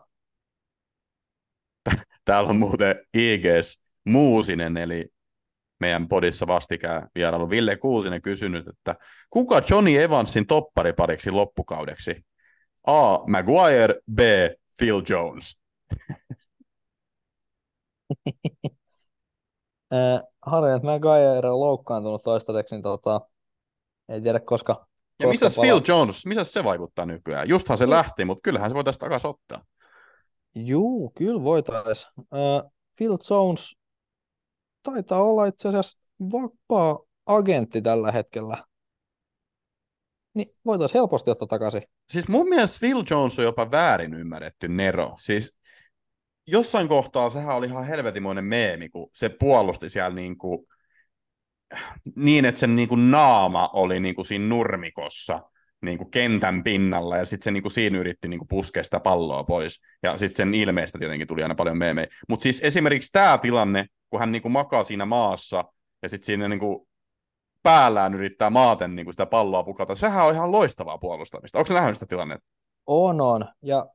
Täällä on muuten IGS Muusinen, eli meidän podissa vastikään vierailu Ville Kuusinen kysynyt, että kuka Johnny Evansin topparipariksi loppukaudeksi? A. Maguire, B. Phil Jones. Harri, että Maguire on loukkaantunut toistaiseksi, niin tota, ei tiedä koska. Ja missä. Phil Jones, missä se vaikuttaa nykyään? Justhan se lähti, mutta kyllähän se voitaisiin takaisin ottaa. Juu, kyllä voitaisiin. Uh, Phil Jones taitaa olla itse asiassa vapaa agentti tällä hetkellä. Niin voitaisiin helposti ottaa takaisin. Siis mun mielestä Phil Jones on jopa väärin ymmärretty Nero. Siis jossain kohtaa sehän oli ihan helvetimoinen meemi, kun se puolusti siellä niin kuin, niin, että sen niin kuin naama oli niin kuin siinä nurmikossa niin kuin kentän pinnalla, ja sitten se niin kuin siinä yritti niin kuin puskea sitä palloa pois, ja sitten sen ilmeestä tietenkin tuli aina paljon meemejä. Mutta siis esimerkiksi tämä tilanne, kun hän niin kuin makaa siinä maassa, ja sitten siinä niin kuin päällään yrittää maaten niin kuin sitä palloa pukata, sehän on ihan loistavaa puolustamista. Onko se nähnyt sitä tilannetta? On, on. Ja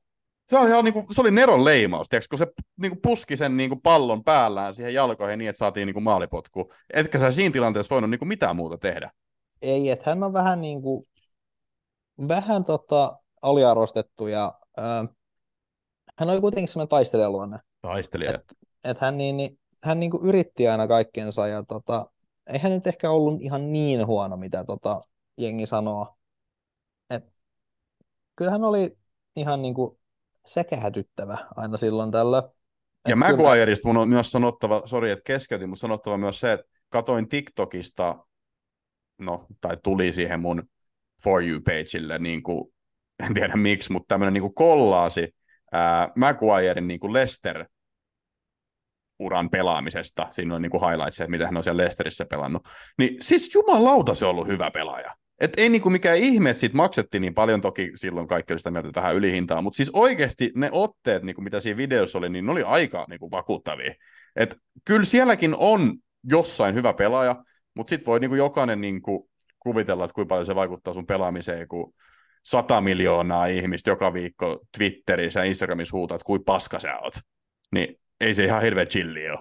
Se oli, ihan niinku, se oli Neron leimaus, tiiäks, kun se niinku puski sen niinku pallon päällään siihen jalkoihin niin, että saatiin niinku maalipotku. Etkä sä siinä tilanteessa voinut niinku mitään muuta tehdä. ei, että hän on vähän niin kuin, vähän tota aliarvostettu ja ää, hän oli kuitenkin sellainen taistelijaluonne. Taistelija. Et- Että hän, niin, niin, hän niin kuin yritti aina kaikkensa ja tota, ei hän nyt ehkä ollut ihan niin huono, mitä tota, jengi sanoo. Et, kyllä hän oli ihan niin kuin sekähdyttävä aina silloin tällä. Ja Maguireista mun on myös sanottava, sori että keskeytin, mutta sanottava myös se, että katoin TikTokista, no, tai tuli siihen mun For You-pageille, niin kuin, en tiedä miksi, mutta tämmöinen niin kollaasi ää, Maguirein niin kuin Lester uran pelaamisesta. Siinä on niin kuin highlights, että mitä hän on siellä Lesterissä pelannut. Niin siis jumalauta se on ollut hyvä pelaaja. Et ei niinku mikään ihme, että siitä maksettiin niin paljon, toki silloin kaikki oli sitä mieltä tähän ylihintaan, mutta siis oikeasti ne otteet, niinku mitä siinä videossa oli, niin ne oli aika niinku vakuuttavia. Et kyllä sielläkin on jossain hyvä pelaaja, mutta sitten voi niinku jokainen niinku kuvitella, että kuinka paljon se vaikuttaa sun pelaamiseen, kun 100 miljoonaa ihmistä joka viikko Twitterissä ja Instagramissa huutaa, että kuinka paska sä oot. Niin ei se ihan hirveä chilli ole.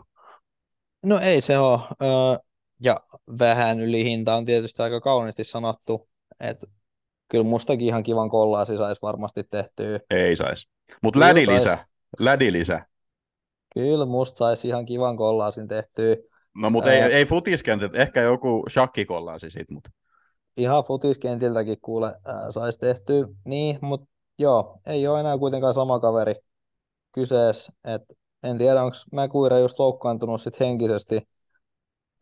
No ei se ole. Öö, Ja vähän yli hinta on tietysti aika kauniisti sanottu, että kyllä mustakin ihan kivan kollaasi saisi varmasti tehtyä. Ei saisi. Mutta lädi lisä. Lädi lisä. Kyllä musta saisi ihan kivan kollaasin tehtyä. No mutta ei, ei futiskentät, ehkä joku shakkikollaasi sit, mutta. Ihan futiskentiltäkin kuule saisi tehtyä, niin, mutta joo, ei ole enää kuitenkaan sama kaveri kyseessä, että en tiedä, onko McQuire just loukkaantunut sit henkisesti,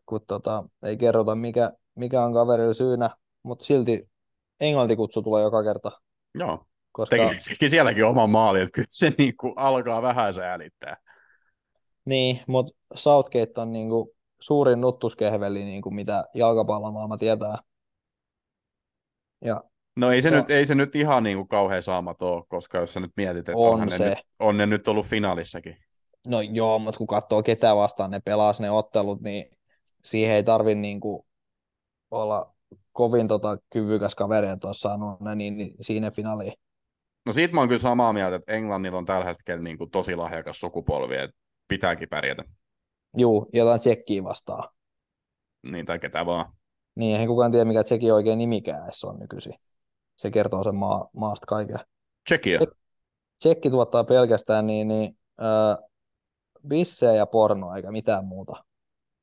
kun tota, ei kerrota, mikä, mikä on kaverilla syynä, mutta silti englantikutsu tulee joka kerta. Joo, koska... teki, teki sielläkin oman maali, että kyllä se niinku alkaa vähän säälittää. Niin, mutta Southgate on niinku suurin nuttuskehveli, niinku mitä jalkapallomaailma tietää. Ja No ei se, se, nyt, ei se nyt ihan niin kuin kauhean saamat ole, koska jos sä nyt mietit, että on, se. Ne nyt, on ne nyt ollut finaalissakin. No joo, mutta kun katsoo ketä vastaan ne pelas ne ottelut, niin siihen ei tarvi niin kuin olla kovin tota kyvykäs kaveri, että olisi saanut ne niin, niin siinä finaaliin. No siitä mä oon kyllä samaa mieltä, että Englannilla on tällä hetkellä niin kuin tosi lahjakas sukupolvi, että pitääkin pärjätä. Juu, jotain tsekkiä vastaan. Niin, tai ketä vaan. Niin, ei kukaan tiedä, mikä tsekin oikein nimikään on nykyisin. Se kertoo sen maa, maasta kaiken. Tsekiä? Tsekki tuottaa pelkästään niin, niin bissejä ja pornoa, eikä mitään muuta.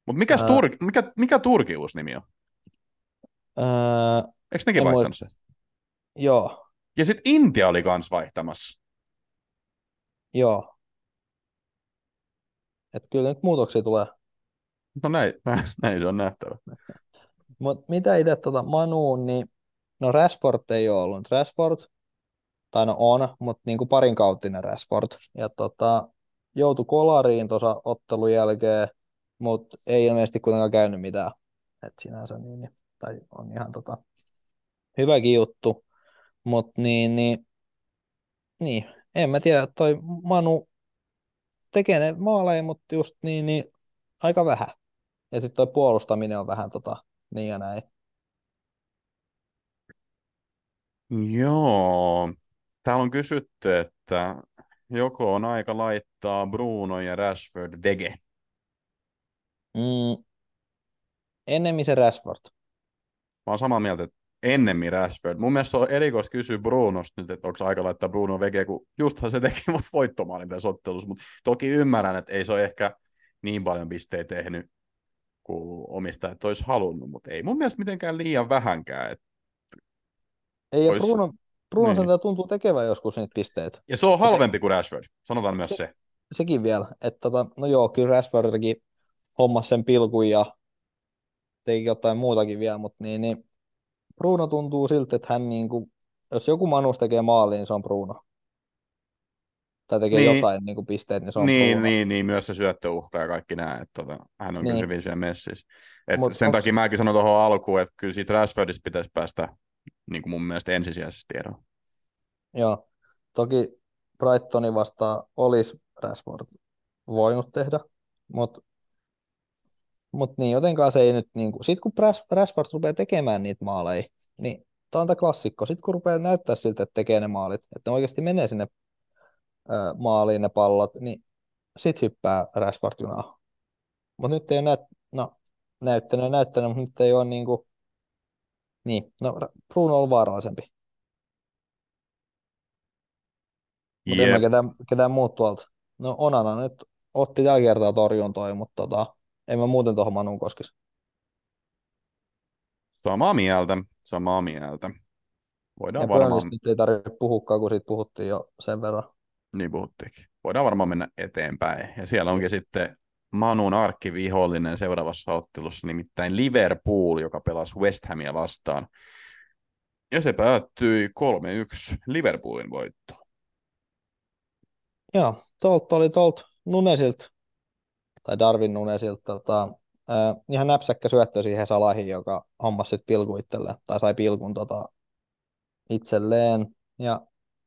Mutta mikä, Tur- mikä, mikä Turki uusi nimi on? Öö, Eikö nekin vaihtanut se? Joo. Ja sitten Intia oli kans vaihtamassa. Joo. Että kyllä nyt muutoksia tulee. No näin, näin, näin se on nähtävä. Mutta mitä itse tota Manuun, niin no Rashford ei ole ollut. Rashford, tai no on, mutta niin kuin parin kauttinen Rashford. Ja tota, joutui kolariin tuossa ottelun jälkeen, mutta ei ilmeisesti kuitenkaan käynyt mitään. Et sinänsä niin, niin, tai on ihan tota, hyväkin juttu. Mutta niin, niin, niin, en mä tiedä, toi Manu tekee ne maaleja, mutta just niin, niin aika vähän. Ja sitten toi puolustaminen on vähän tota, niin ja näin. Joo. Täällä on kysytty, että joko on aika laittaa Bruno ja Rashford vege? Mm, ennemmin se Rashford. Mä oon samaa mieltä, että ennemmin Rashford. Mun mielestä on erikoista kysyä Brunosta nyt, että onko aika laittaa Bruno vege, kun justhan se teki mut voittomaalin tässä ottelussa, mutta toki ymmärrän, että ei se ole ehkä niin paljon pisteitä tehnyt kuin omistajat olisi halunnut, mutta ei mun mielestä mitenkään liian vähänkään. Että ei, olisi... Bruno, Bruno niin. tuntuu tekevän joskus niitä pisteitä. Ja se on halvempi kuin Rashford, sanotaan myös se. Sekin vielä, että tota, no joo, kyllä Rashford teki hommas sen pilkun ja teki jotain muutakin vielä, mutta niin, niin Bruno tuntuu siltä, että hän niin kuin, jos joku Manus tekee maaliin, niin se on Bruno. Tai tekee niin. jotain niin kuin pisteet, niin se on niin, Bruno. Niin, niin, myös se syöttöuhka ja kaikki nämä, että tota, hän on niin. kyllä hyvin siellä messissä. Et Mut sen onks... takia mäkin sanon tuohon alkuun, että kyllä siitä Rashfordista pitäisi päästä niin kuin mun mielestä ensisijaisesti eroon. Joo, toki Brightonin vastaan olisi Rashford voinut tehdä, mutta mut niin, jotenkaan se ei nyt, niin kuin, sit kun Rashford rupeaa tekemään niitä maaleja, niin tämä on tämä klassikko. Sitten kun rupeaa näyttää siltä, että tekee ne maalit, että ne oikeasti menee sinne ö, maaliin ne pallot, niin sitten hyppää Rashford junaa. Mutta nyt ei ole näyt, no, näyttänyt näyttänyt, mutta nyt ei ole niin kuin, niin, no Bruno on vaarallisempi. Mutta en mä ketään, ketään muut tuolta. No Onana nyt otti tällä kertaa torjuntoja, mutta tota, en mä muuten tuohon Manun koskisi. Samaa mieltä, samaa mieltä. Voidaan ja varmaan... nyt ei tarvitse puhukaan, kun siitä puhuttiin jo sen verran. Niin puhuttiinkin. Voidaan varmaan mennä eteenpäin. Ja siellä onkin sitten Manun arkkivihollinen seuraavassa ottelussa, nimittäin Liverpool, joka pelasi West Hamia vastaan. Ja se päättyi 3-1 Liverpoolin voittoon. Joo, tuolta oli tuolta Nunesilta, tai Darwin Nunesilta, tota, äh, ihan näpsäkkä syöttö siihen Salahiin, joka hommasi sitten pilku tai sai pilkun tota, itselleen. Ja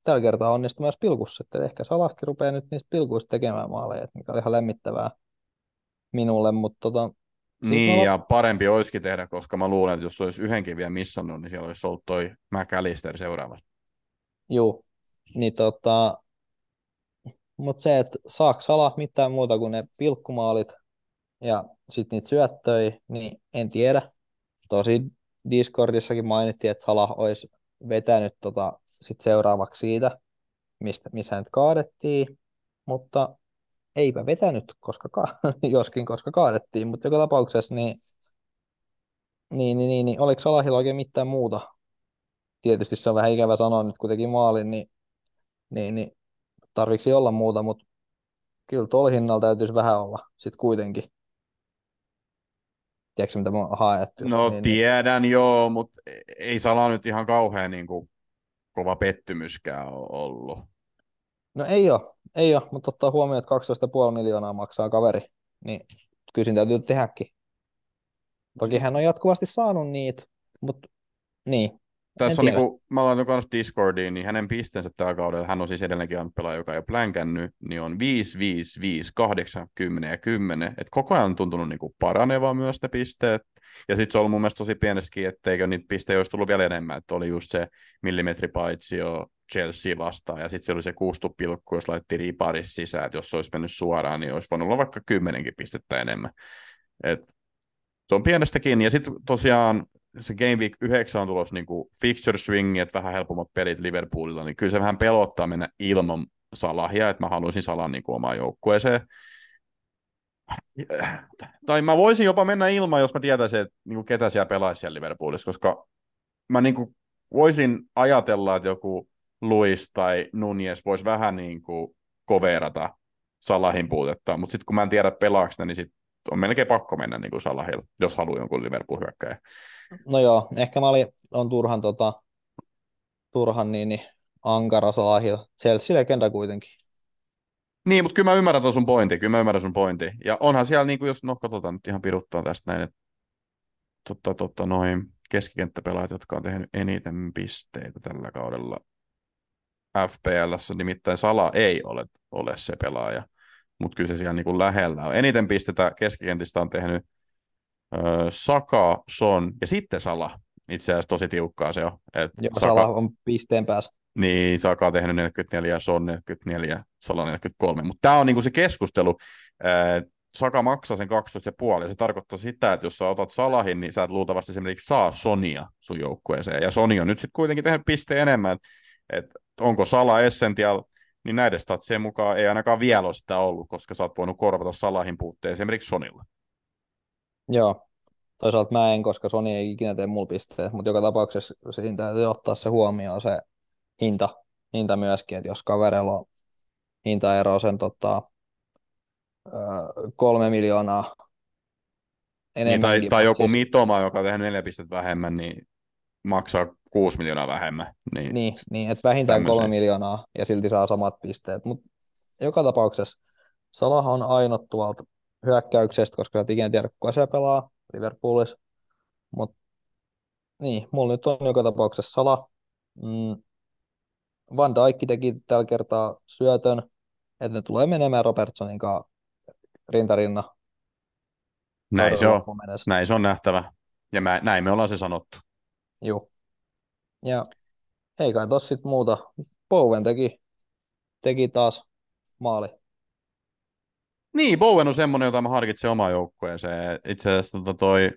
tällä kertaa onnistui myös pilkussa, että ehkä Salahkin rupeaa nyt niistä pilkuista tekemään maaleja, mikä oli ihan lämmittävää minulle, mutta tota, niin, mä... ja parempi olisikin tehdä, koska mä luulen, että jos olisi yhdenkin vielä missannut, niin siellä olisi ollut toi McAllister seuraava. Joo, niin tota, mutta se, että saako Salah mitään muuta kuin ne pilkkumaalit, ja sitten niitä syöttöi, niin en tiedä. Tosi Discordissakin mainittiin, että Salah olisi vetänyt tota sit seuraavaksi siitä, mistä, missä hänet kaadettiin, mutta eipä vetänyt, koska ka- joskin koska kaadettiin, mutta joka tapauksessa niin, niin, niin, niin, niin oliko Salahilla oikein mitään muuta? Tietysti se on vähän ikävä sanoa nyt, kun teki maalin, niin, niin, niin tarviksi olla muuta, mutta kyllä tuolla hinnalla täytyisi vähän olla sitten kuitenkin. Tiedätkö, mitä mä haettu? No niin, tiedän niin... joo, mutta ei Sala nyt ihan kauhean niin kuin, kova pettymyskään ole ollut. No ei ole, ei ole, mutta ottaa huomioon, että 12,5 miljoonaa maksaa kaveri, niin kyllä siinä täytyy tehdäkin. Toki hän on jatkuvasti saanut niitä, mutta niin, tässä on niin kuin, mä laitan kanssa Discordiin, niin hänen pisteensä tällä kaudella, hän on siis edelleenkin pelaaja, joka ei ole plänkännyt, niin on 5, 5, 5, 8, 10 ja 10. Et koko ajan on tuntunut niin paranevaa myös ne pisteet. Ja sitten se on ollut mun mielestä tosi pienessäkin, etteikö niitä pisteitä olisi tullut vielä enemmän, että oli just se millimetripaitsio Chelsea vastaan, ja sitten se oli se kuustupilkku, jos laitti riparis sisään, että jos se olisi mennyt suoraan, niin olisi voinut olla vaikka kymmenenkin pistettä enemmän. Et se on pienestäkin, ja sitten tosiaan se Game Week 9 on tulossa niin kuin fixture swing, että vähän helpommat pelit Liverpoolilla, niin kyllä se vähän pelottaa mennä ilman Salahia, että mä haluaisin Salan niin omaan joukkueeseen. Tai mä voisin jopa mennä ilman, jos mä tietäisin, että niin kuin ketä siellä pelaisi siellä Liverpoolissa, koska mä niin kuin voisin ajatella, että joku Luis tai Nunez voisi vähän niin kuin koverata Salahin puutetta, mutta sitten kun mä en tiedä pelaako niin sit on melkein pakko mennä niin kuin Salahilla, jos haluaa jonkun Liverpool hyökkäjä. No joo, ehkä mä olin, on turhan, tota, turhan niin, niin ankara Salahilla. Chelsea-legenda kuitenkin. Niin, mutta kyllä mä ymmärrän tuon sun pointti, kyllä mä ymmärrän sun pointti. Ja onhan siellä, niin kuin jos no katsotaan nyt ihan piruttaa tästä näin, että totta, totta, noin keskikenttäpelaajat, jotka on tehnyt eniten pisteitä tällä kaudella FPLssä, nimittäin Sala ei ole, ole se pelaaja, mutta kyllä se siellä niin kuin lähellä on. Eniten pistetä keskikentistä on tehnyt Saka, Son ja sitten Sala. Itse asiassa tosi tiukkaa se on. Et Joo, Saka, Sala on pisteen päässä. Niin, Saka on tehnyt 44, Son 44, Sala 43. Mutta tämä on niinku se keskustelu. Saka maksaa sen 12,5 ja se tarkoittaa sitä, että jos sä otat Salahin, niin sä et luultavasti esimerkiksi saa Sonia sun joukkueeseen. Ja Soni on nyt sitten kuitenkin tehnyt pisteen enemmän. että onko Sala Essential, niin näiden statsien mukaan ei ainakaan vielä ole sitä ollut, koska sä oot voinut korvata Salahin puutteen esimerkiksi Sonilla. Joo, toisaalta mä en, koska Sony ei ikinä tee mulla pisteet, mutta joka tapauksessa siinä täytyy ottaa se huomioon, se hinta, hinta myöskin, että jos kaverilla on hintaero sen tota, kolme miljoonaa enemmän. Niin, tai, tai joku siis... mitoma, joka on tehnyt neljä pistettä vähemmän, niin maksaa kuusi miljoonaa vähemmän. Niin, niin, niin että vähintään kolme miljoonaa ja silti saa samat pisteet. Mutta joka tapauksessa Salah on ainut tuolta hyökkäyksestä, koska sä ikinä tiedä, kuka se pelaa Liverpoolissa. Mutta niin, mulla nyt on joka tapauksessa Sala. Mm, Van Dijk teki tällä kertaa syötön, että ne tulee menemään Robertsonin kanssa rintarinna. Näin se on. Näin se on nähtävä. Ja mä, näin me ollaan se sanottu. Joo. Ja ei kai tossa sit muuta. Bowen teki, teki taas maali. Niin, Bowen on semmoinen, jota mä harkitsen omaan joukkueeseen. Itse asiassa tota toi,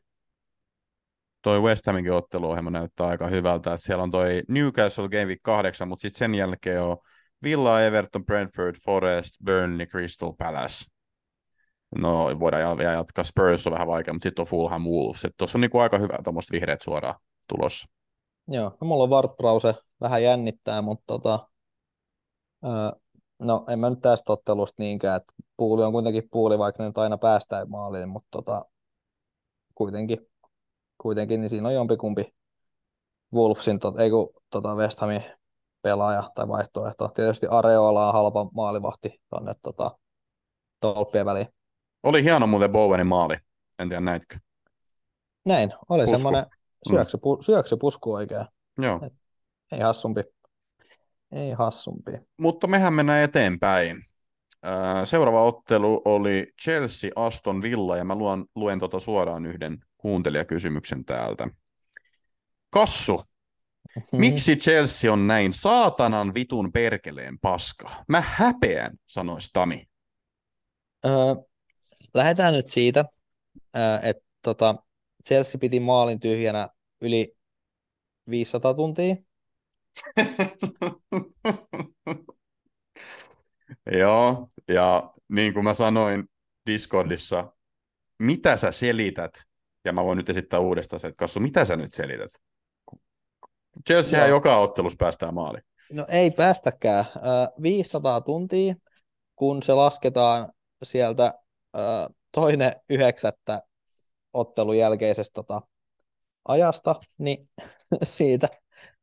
toi West Haminkin otteluohjelma näyttää aika hyvältä. Että siellä on toi Newcastle Game Week 8, mutta sitten sen jälkeen on Villa, Everton, Brentford, Forest, Burnley, Crystal Palace. No, voidaan vielä jatkaa. Spurs on vähän vaikea, mutta sitten on Fulham Wolves. Tuossa on niinku aika hyvä tuommoista vihreät suoraan tulossa. Joo, no mulla on Wartbrause vähän jännittää, mutta tota, öö, No en mä nyt tästä ottelusta niinkään, että puuli on kuitenkin puuli, vaikka ne nyt aina päästään maaliin, mutta tota, kuitenkin, kuitenkin niin siinä on jompikumpi Wolfsin, tot, ei kun tota West Hamin pelaaja tai vaihtoehto. Tietysti Areola on halpa maalivahti tuonne tota, tolppien väliin. Oli hieno muuten Bowenin maali, en tiedä näitkö. Näin, oli pusku. semmoinen syöksy, mm. syöksypusku oikein. Joo. Et, ei hassumpi. Ei hassumpi. Mutta mehän mennään eteenpäin. Seuraava ottelu oli Chelsea Aston Villa, ja mä luen, luen tota suoraan yhden kuuntelijakysymyksen täältä. Kassu, mhm. miksi Chelsea on näin saatanan vitun perkeleen paska? Mä häpeän, sanoisi Tami. Öö, lähdetään nyt siitä, että tota, Chelsea piti maalin tyhjänä yli 500 tuntia. Joo, ja niin kuin mä sanoin Discordissa, mitä sä selität, ja mä voin nyt esittää uudestaan se, että Kassu, mitä sä nyt selität? Chelsea joka ottelussa päästään maaliin. No ei päästäkään. 500 tuntia, kun se lasketaan sieltä toinen yhdeksättä ottelun jälkeisestä tota, ajasta, niin siitä,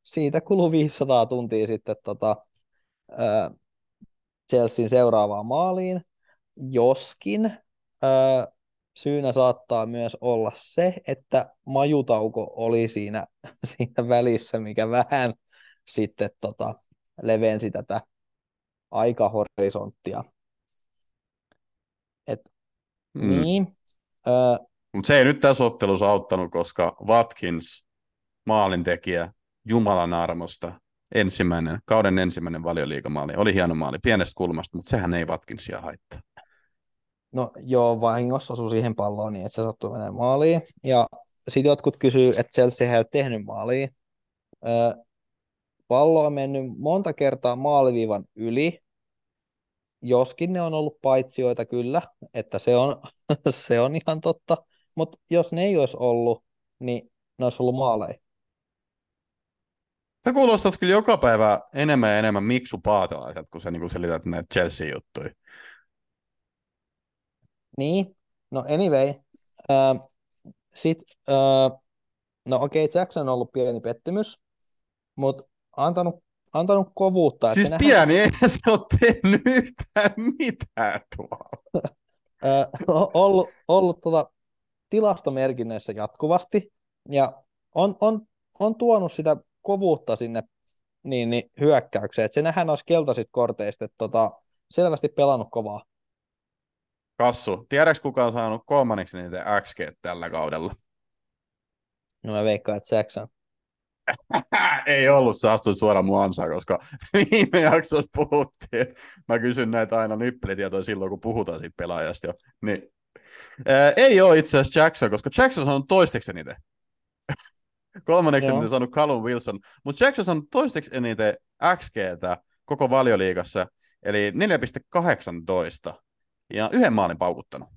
siitä kuluu 500 tuntia sitten tota, Chelsean seuraavaan maaliin, joskin ää, syynä saattaa myös olla se, että majutauko oli siinä, siinä välissä, mikä vähän sitten tota, levensi tätä aikahorisonttia. Et, mm. Niin. Mutta se ei nyt tässä ottelussa auttanut, koska Watkins, maalintekijä, Jumalan armosta, ensimmäinen, kauden ensimmäinen valioliikamaali. Oli hieno maali pienestä kulmasta, mutta sehän ei Watkinsia haittaa. No joo, vahingossa osui siihen palloon niin, että se sattui menemään maaliin. Ja sitten jotkut kysyy, että Chelsea ei ole tehnyt maaliin. pallo on mennyt monta kertaa maaliviivan yli, joskin ne on ollut paitsioita kyllä, että se on, se on ihan totta, mutta jos ne ei olisi ollut, niin ne olisi ollut maaleja. Sä kuulostat kyllä joka päivä enemmän ja enemmän Miksu Paatelaiset, kun sä niin selität näitä Chelsea-juttuja. Niin, no anyway. Äh, sit, äh, no okei, okay, Jackson on ollut pieni pettymys, mutta antanut, antanut kovuutta. Siis että pieni, nehän... eihän se ole tehnyt yhtään mitään tuolla. äh, ollut ollut tuota, tilastomerkinnöissä jatkuvasti, ja on, on, on tuonut sitä kovuutta sinne niin, niin hyökkäykseen. että se nähdään olisi keltaisit korteista, että tota, selvästi pelannut kovaa. Kassu, tiedätkö kuka on saanut kolmanneksi niitä XG tällä kaudella? No mä veikkaan, että Jackson. Ei ollut, saastuin suoraan mun ansaa, koska viime jaksossa puhuttiin. Mä kysyn näitä aina nyppelitietoja silloin, kun puhutaan siitä pelaajasta jo. Niin. Ää, ei ole itse asiassa Jackson, koska Jackson on saanut toisteksi eniten. Kolmanneksi eniten saanut Callum Wilson, mutta Jackson on saanut toisteksi eniten XGtä koko valioliigassa, eli 4,18 ja yhden maalin paukuttanut.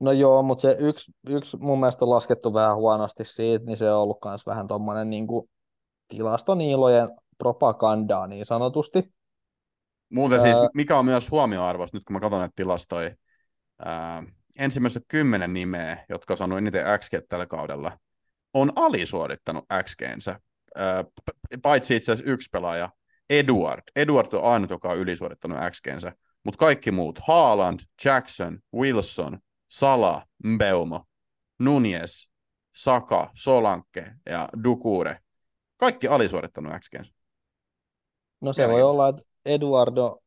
No joo, mutta se yksi, yksi mun mielestä on laskettu vähän huonosti siitä, niin se on ollut myös vähän tuommoinen niin tilastoniilojen propagandaa niin sanotusti. Muuten siis, mikä on myös huomioarvoista, nyt kun mä katson näitä tilastoja, ensimmäiset kymmenen nimeä, jotka on saanut eniten XG tällä kaudella, on alisuorittanut XGnsä, paitsi itse asiassa yksi pelaaja, Eduard. Eduard on ainut, joka on ylisuorittanut XGnsä, mutta kaikki muut, Haaland, Jackson, Wilson, Sala, Mbeumo, Nunez, Saka, Solanke ja Dukure, kaikki alisuorittanut XGnsä. No se voi olla, että Eduardo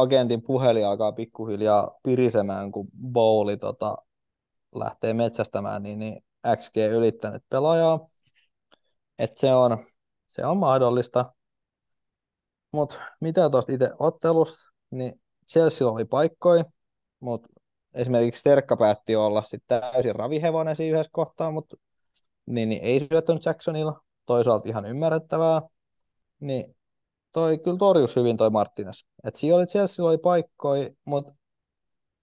agentin puhelin alkaa pikkuhiljaa pirisemään, kun Bowli tota, lähtee metsästämään, niin, niin XG ylittänyt pelaajaa. Et se, on, se on mahdollista. Mutta mitä tuosta itse ottelusta, niin Chelsea oli paikkoi, mutta esimerkiksi Terkka päätti olla sitten täysin ravihevonen siinä yhdessä kohtaa, mutta niin, niin ei syöttänyt Jacksonilla, toisaalta ihan ymmärrettävää, niin toi kyllä torjus hyvin toi Martinez. Et siinä oli Chelsea oli paikkoi, mutta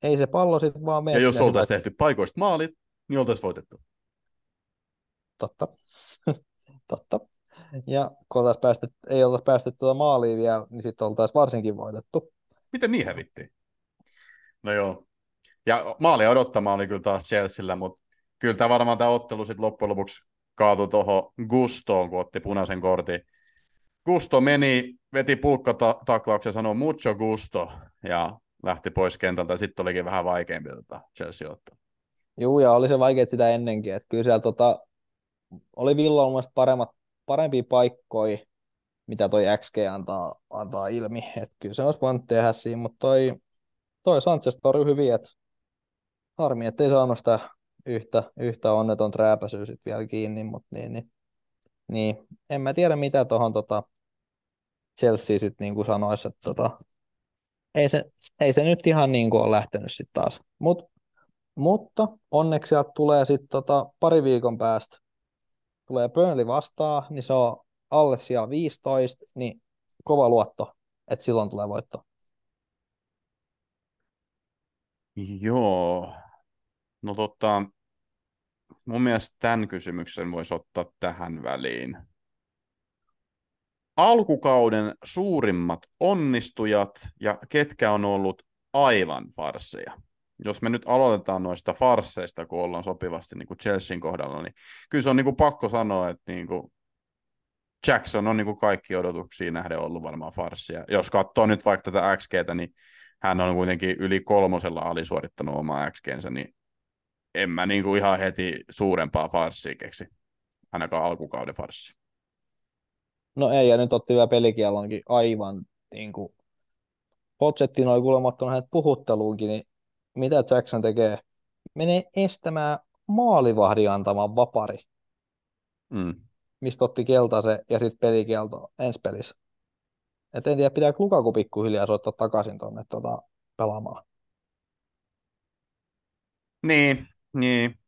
ei se pallo sitten vaan mene. Ja jos oltaisiin tehty paikoista maalit, niin oltaisiin voitettu. Totta. Totta. Ja kun oltaisiin päästy, ei oltaisi päästy tuota maaliin vielä, niin sitten oltaisiin varsinkin voitettu. Miten niin hävittiin? No joo. Ja maalia odottamaan oli kyllä taas Chelsealla, mutta kyllä tämä varmaan tämä ottelu sitten loppujen lopuksi kaatui tuohon Gustoon, kun otti punaisen kortin. Gusto meni, veti pulkkataklauksen ja sanoi mucho gusto ja lähti pois kentältä. Sitten olikin vähän vaikeampi tota Chelsea ottaa. Joo, ja oli se vaikea sitä ennenkin. Että kyllä siellä tota, oli Villa mun paremmat, parempia paikkoja, mitä toi XG antaa, antaa ilmi. Että kyllä se olisi voinut tehdä siinä, mutta toi, toi Sanchez torjui hyvin, että harmi, että ei saanut sitä yhtä, yhtä onneton rääpäsyä sitten vielä kiinni, mutta niin, niin, niin, en mä tiedä mitä tuohon tota Chelsea sitten niin kuin sanoisi, että tota, ei se, ei se nyt ihan niin kuin ole lähtenyt sitten taas. Mut, mutta onneksi sieltä tulee sitten tota pari viikon päästä, tulee Burnley vastaan, niin se on alle siellä 15, niin kova luotto, että silloin tulee voitto. Joo. No tota, mun mielestä tämän kysymyksen voisi ottaa tähän väliin. Alkukauden suurimmat onnistujat ja ketkä on ollut aivan farseja. Jos me nyt aloitetaan noista farseista, kun ollaan sopivasti niin kuin Chelsean kohdalla, niin kyllä se on niin kuin pakko sanoa, että niin kuin Jackson on niin kuin kaikki odotuksia nähden ollut varmaan farssia. Jos katsoo nyt vaikka tätä XGtä, niin hän on kuitenkin yli kolmosella alisuorittanut omaa XGnsä, niin en mä niin kuin ihan heti suurempaa farssia keksi, ainakaan alkukauden farssi. No ei, ja nyt otti vielä pelikielonkin aivan niin kuin Potsetti oli kuulemma ottanut hänet puhutteluunkin, niin mitä Jackson tekee? Menee estämään maalivahdin antamaan vapari. Mm. Mistä otti keltaisen ja sitten pelikielto ensi pelissä. Et en tiedä, pitääkö Lukaku pikkuhiljaa soittaa takaisin tuonne tota, pelaamaan. Niin, niin.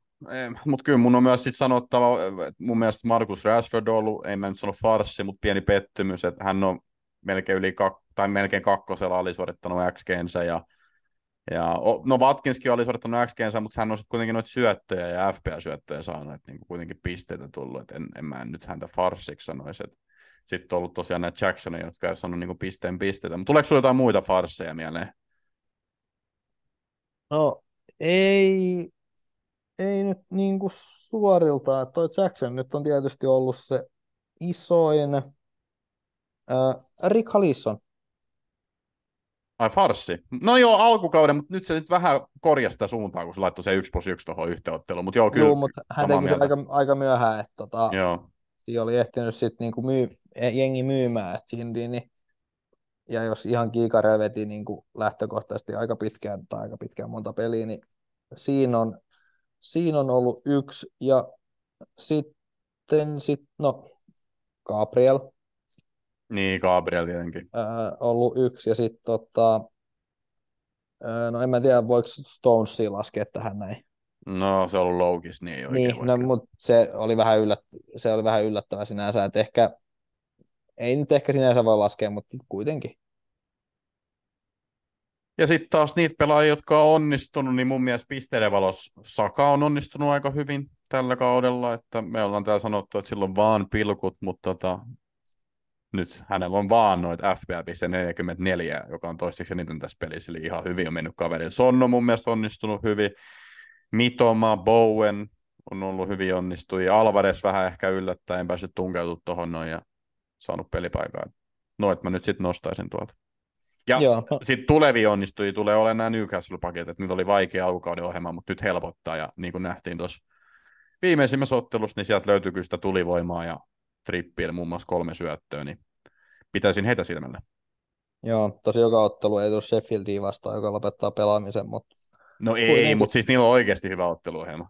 Mutta kyllä mun on myös sit sanottava, että mun mielestä Markus Rashford on ollut, ei mä nyt sano farssi, mutta pieni pettymys, että hän on melkein yli kak- tai melkein kakkosella alisuorittanut XGnsä ja ja, no Watkinskin oli suorittanut x mutta hän on sitten kuitenkin noita syöttöjä ja FPA-syöttöjä saanut, että niin kuitenkin pisteitä tullut, että en, en mä nyt häntä farsiksi sanoisi, sitten on ollut tosiaan näitä Jacksonia, jotka ei saanut niin pisteen pisteitä. Mutta tuleeko sinulla jotain muita farsseja mieleen? No ei, ei nyt niin kuin suorilta. Toi Jackson nyt on tietysti ollut se isoin. Äh, Rick Halisson. Ai farssi. No joo, alkukauden, mutta nyt se nyt vähän korjasi sitä suuntaa, kun se laittoi se 1 plus 1 tuohon yhteenotteluun. Mutta joo, kyllä. Joo, mutta hän teki se aika, aika myöhään, että tota, joo oli ehtinyt sitten niinku myy, jengi myymään, että niin, ja jos ihan kiikare veti niinku lähtökohtaisesti aika pitkään tai aika pitkään monta peliä, niin siinä on, siinä on ollut yksi, ja sitten sit, no, Gabriel. Niin, Gabriel tietenkin. Ää, ollut yksi, ja sitten tota, no en mä tiedä, voiko Stonesia laskea tähän näin. No se on ollut loukis, niin ei Niin, no, mutta se oli, vähän yllät, se oli vähän yllättävä sinänsä, että ehkä, ei nyt ehkä sinänsä voi laskea, mutta kuitenkin. Ja sitten taas niitä pelaajia, jotka on onnistunut, niin mun mielestä pisteiden valossa Saka on onnistunut aika hyvin tällä kaudella, että me ollaan täällä sanottu, että silloin vaan pilkut, mutta tota, nyt hänellä on vaan noit FBA 44, joka on toistaiseksi eniten tässä pelissä, eli ihan hyvin on mennyt kaveri. Son on mun mielestä onnistunut hyvin. Mitoma, Bowen on ollut hyvin onnistuja. Alvarez vähän ehkä yllättäen päässyt tunkeutumaan tuohon noin ja saanut pelipaikaa. No, että mä nyt sitten nostaisin tuolta. Ja sitten tulevi onnistui, tulee olemaan nämä Newcastle-paketit. Nyt oli vaikea alkukauden ohjelma, mutta nyt helpottaa. Ja niin kuin nähtiin tuossa viimeisimmässä ottelussa, niin sieltä löytyy kyllä sitä tulivoimaa ja trippiä, muun muassa kolme syöttöä, niin pitäisin heitä silmällä. Joo, tosi joka ottelu ei tule Sheffieldiin vastaan, joka lopettaa pelaamisen, mutta No ei, mutta siis niillä on oikeasti hyvä otteluohjelma.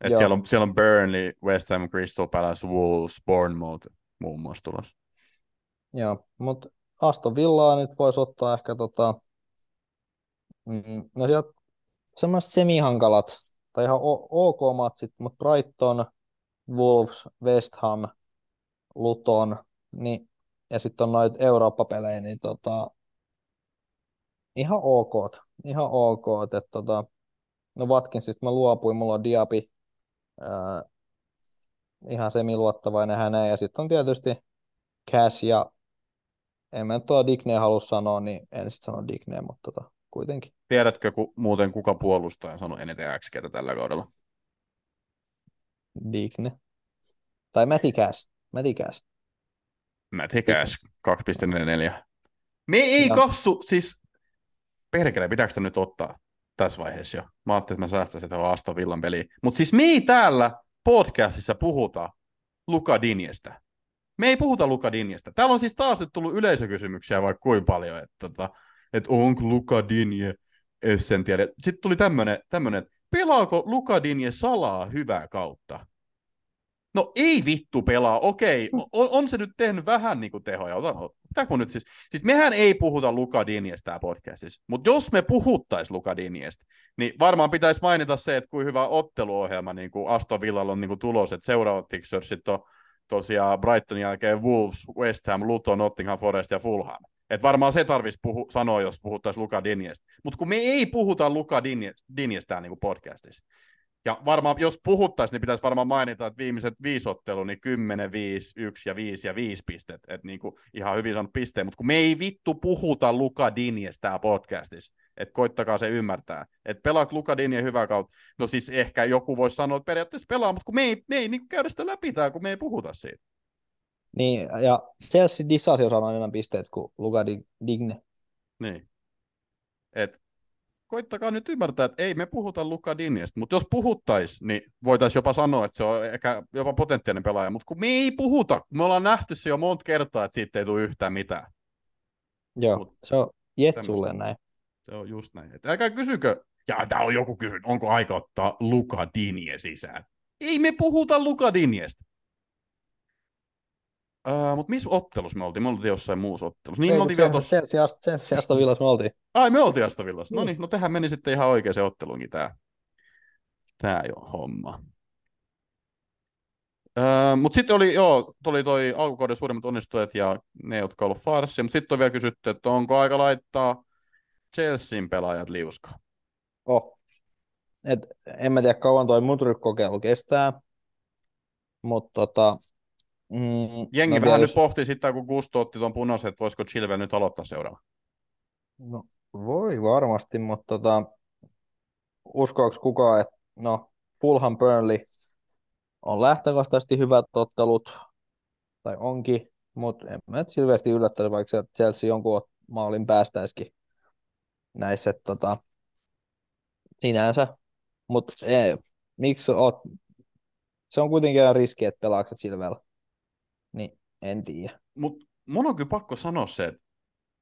Et siellä, on, siellä on Burnley, West Ham, Crystal Palace, Wolves, Bournemouth muun muassa tulossa. Joo, mutta Aston Villaa nyt voisi ottaa ehkä tota, mm, no sieltä semmoiset semihankalat, tai ihan ok matsit, mutta Brighton, Wolves, West Ham, Luton, niin, ja sitten on noita Eurooppa-pelejä, niin tota, ihan ok, ihan ok, että tota, no Watkinsista mä luopuin, mulla on Diapi, ää, ihan semiluottavainen häneen, ja sitten on tietysti Cash ja en mä tuo Digney halua sanoa, niin en sitten sano Digney, mutta tota, kuitenkin. Tiedätkö ku, muuten kuka puolustaa ja sanoi eniten x tällä kaudella? Digney. Tai Cash. Matty Cash, 2.44. Me ei ja. kassu, siis perkele, pitääkö nyt ottaa tässä vaiheessa jo? Mä ajattelin, että mä säästäisin tätä Aston Villan peliä. Mutta siis me ei täällä podcastissa puhuta Luka Dinjestä. Me ei puhuta Luka Dinjestä. Täällä on siis taas nyt tullut yleisökysymyksiä vaikka kuinka paljon, että, tota, että onko Luka Dinje essentiaali. Sitten tuli tämmöinen, tämmönen, että pelaako Luka Dinje salaa hyvää kautta? No ei vittu pelaa, okei, on, on se nyt tehnyt vähän niin kuin tehoja, otan kun nyt siis? Siis mehän ei puhuta Luka Diniesta tää podcastissa, mutta jos me puhuttais Luka Diniesta, niin varmaan pitäisi mainita se, että kuin hyvä otteluohjelma niin kuin Aston Villalla on niin kuin tulos, että seuraavat fixersit on tosiaan Brightonin jälkeen Wolves, West Ham, Luton, Nottingham Forest ja Fulham. Et varmaan se tarvitsisi puhu, sanoa, jos puhuttaisiin Luka Diniesta. Mutta kun me ei puhuta Luka Diniesta niin podcastissa. Ja varmaan, jos puhuttaisiin, niin pitäisi varmaan mainita, että viimeiset viisi ottelua, niin 10, 5, 1 ja 5 ja 5 pistet. Että niin kuin ihan hyvin saanut pisteen, mutta kun me ei vittu puhuta Luka Diniesta tää podcastissa, että koittakaa se ymmärtää. Että pelaat Luka Dinje hyvä kautta. No siis ehkä joku voisi sanoa, että periaatteessa pelaa, mutta kun me ei, me ei niin käydä sitä läpi tää, kun me ei puhuta siitä. Niin, ja Chelsea dissasi on saanut enemmän pisteet kuin Luka Digne. Niin. Et koittakaa nyt ymmärtää, että ei me puhuta Luka Dinjesta, mutta jos puhuttaisiin, niin voitaisiin jopa sanoa, että se on ehkä jopa potentiaalinen pelaaja, mutta kun me ei puhuta, me ollaan nähty se jo monta kertaa, että siitä ei tule yhtään mitään. Joo, Mut, se on Jetsulle näin. Se on just näin. Et älkää kysykö, ja täällä on joku kysynyt, onko aika ottaa Luka Dinje sisään. Ei me puhuta Luka Dinjesta. Uh, mutta missä ottelussa me oltiin? Me oltiin jossain muussa ottelussa. Niin, Ei, me oltiin vielä tuossa... Chelsea Aston me oltiin. Ai, me oltiin Aston Villassa. No niin, no tähän meni sitten ihan oikeaan otteluunkin tämä. Tämä jo homma. Uh, mutta sitten oli, joo, tuli toi alkukauden suurimmat onnistujat ja ne, jotka ovat farsi. Mutta sitten on vielä kysytty, että onko aika laittaa Chelsean pelaajat liuska? Oh. Et, en mä tiedä, kauan toi Mudryk-kokeilu kestää, mutta tota, Mm, Jengi vähän nyt pohti sitä, kun Gusto otti tuon punaisen, että voisiko Chilwell nyt aloittaa seuraava. No, voi varmasti, mutta tota, uskoako kukaan, että no, Fulham Burnley on lähtökohtaisesti hyvät ottelut, tai onkin, mutta en mä silveästi yllättäisi, vaikka Chelsea jonkun maalin päästäisikin näissä, tota, sinänsä, mutta miksi oot, se on kuitenkin riski, että pelaako Chilwell niin en tiedä. Mutta mun on kyllä pakko sanoa se, että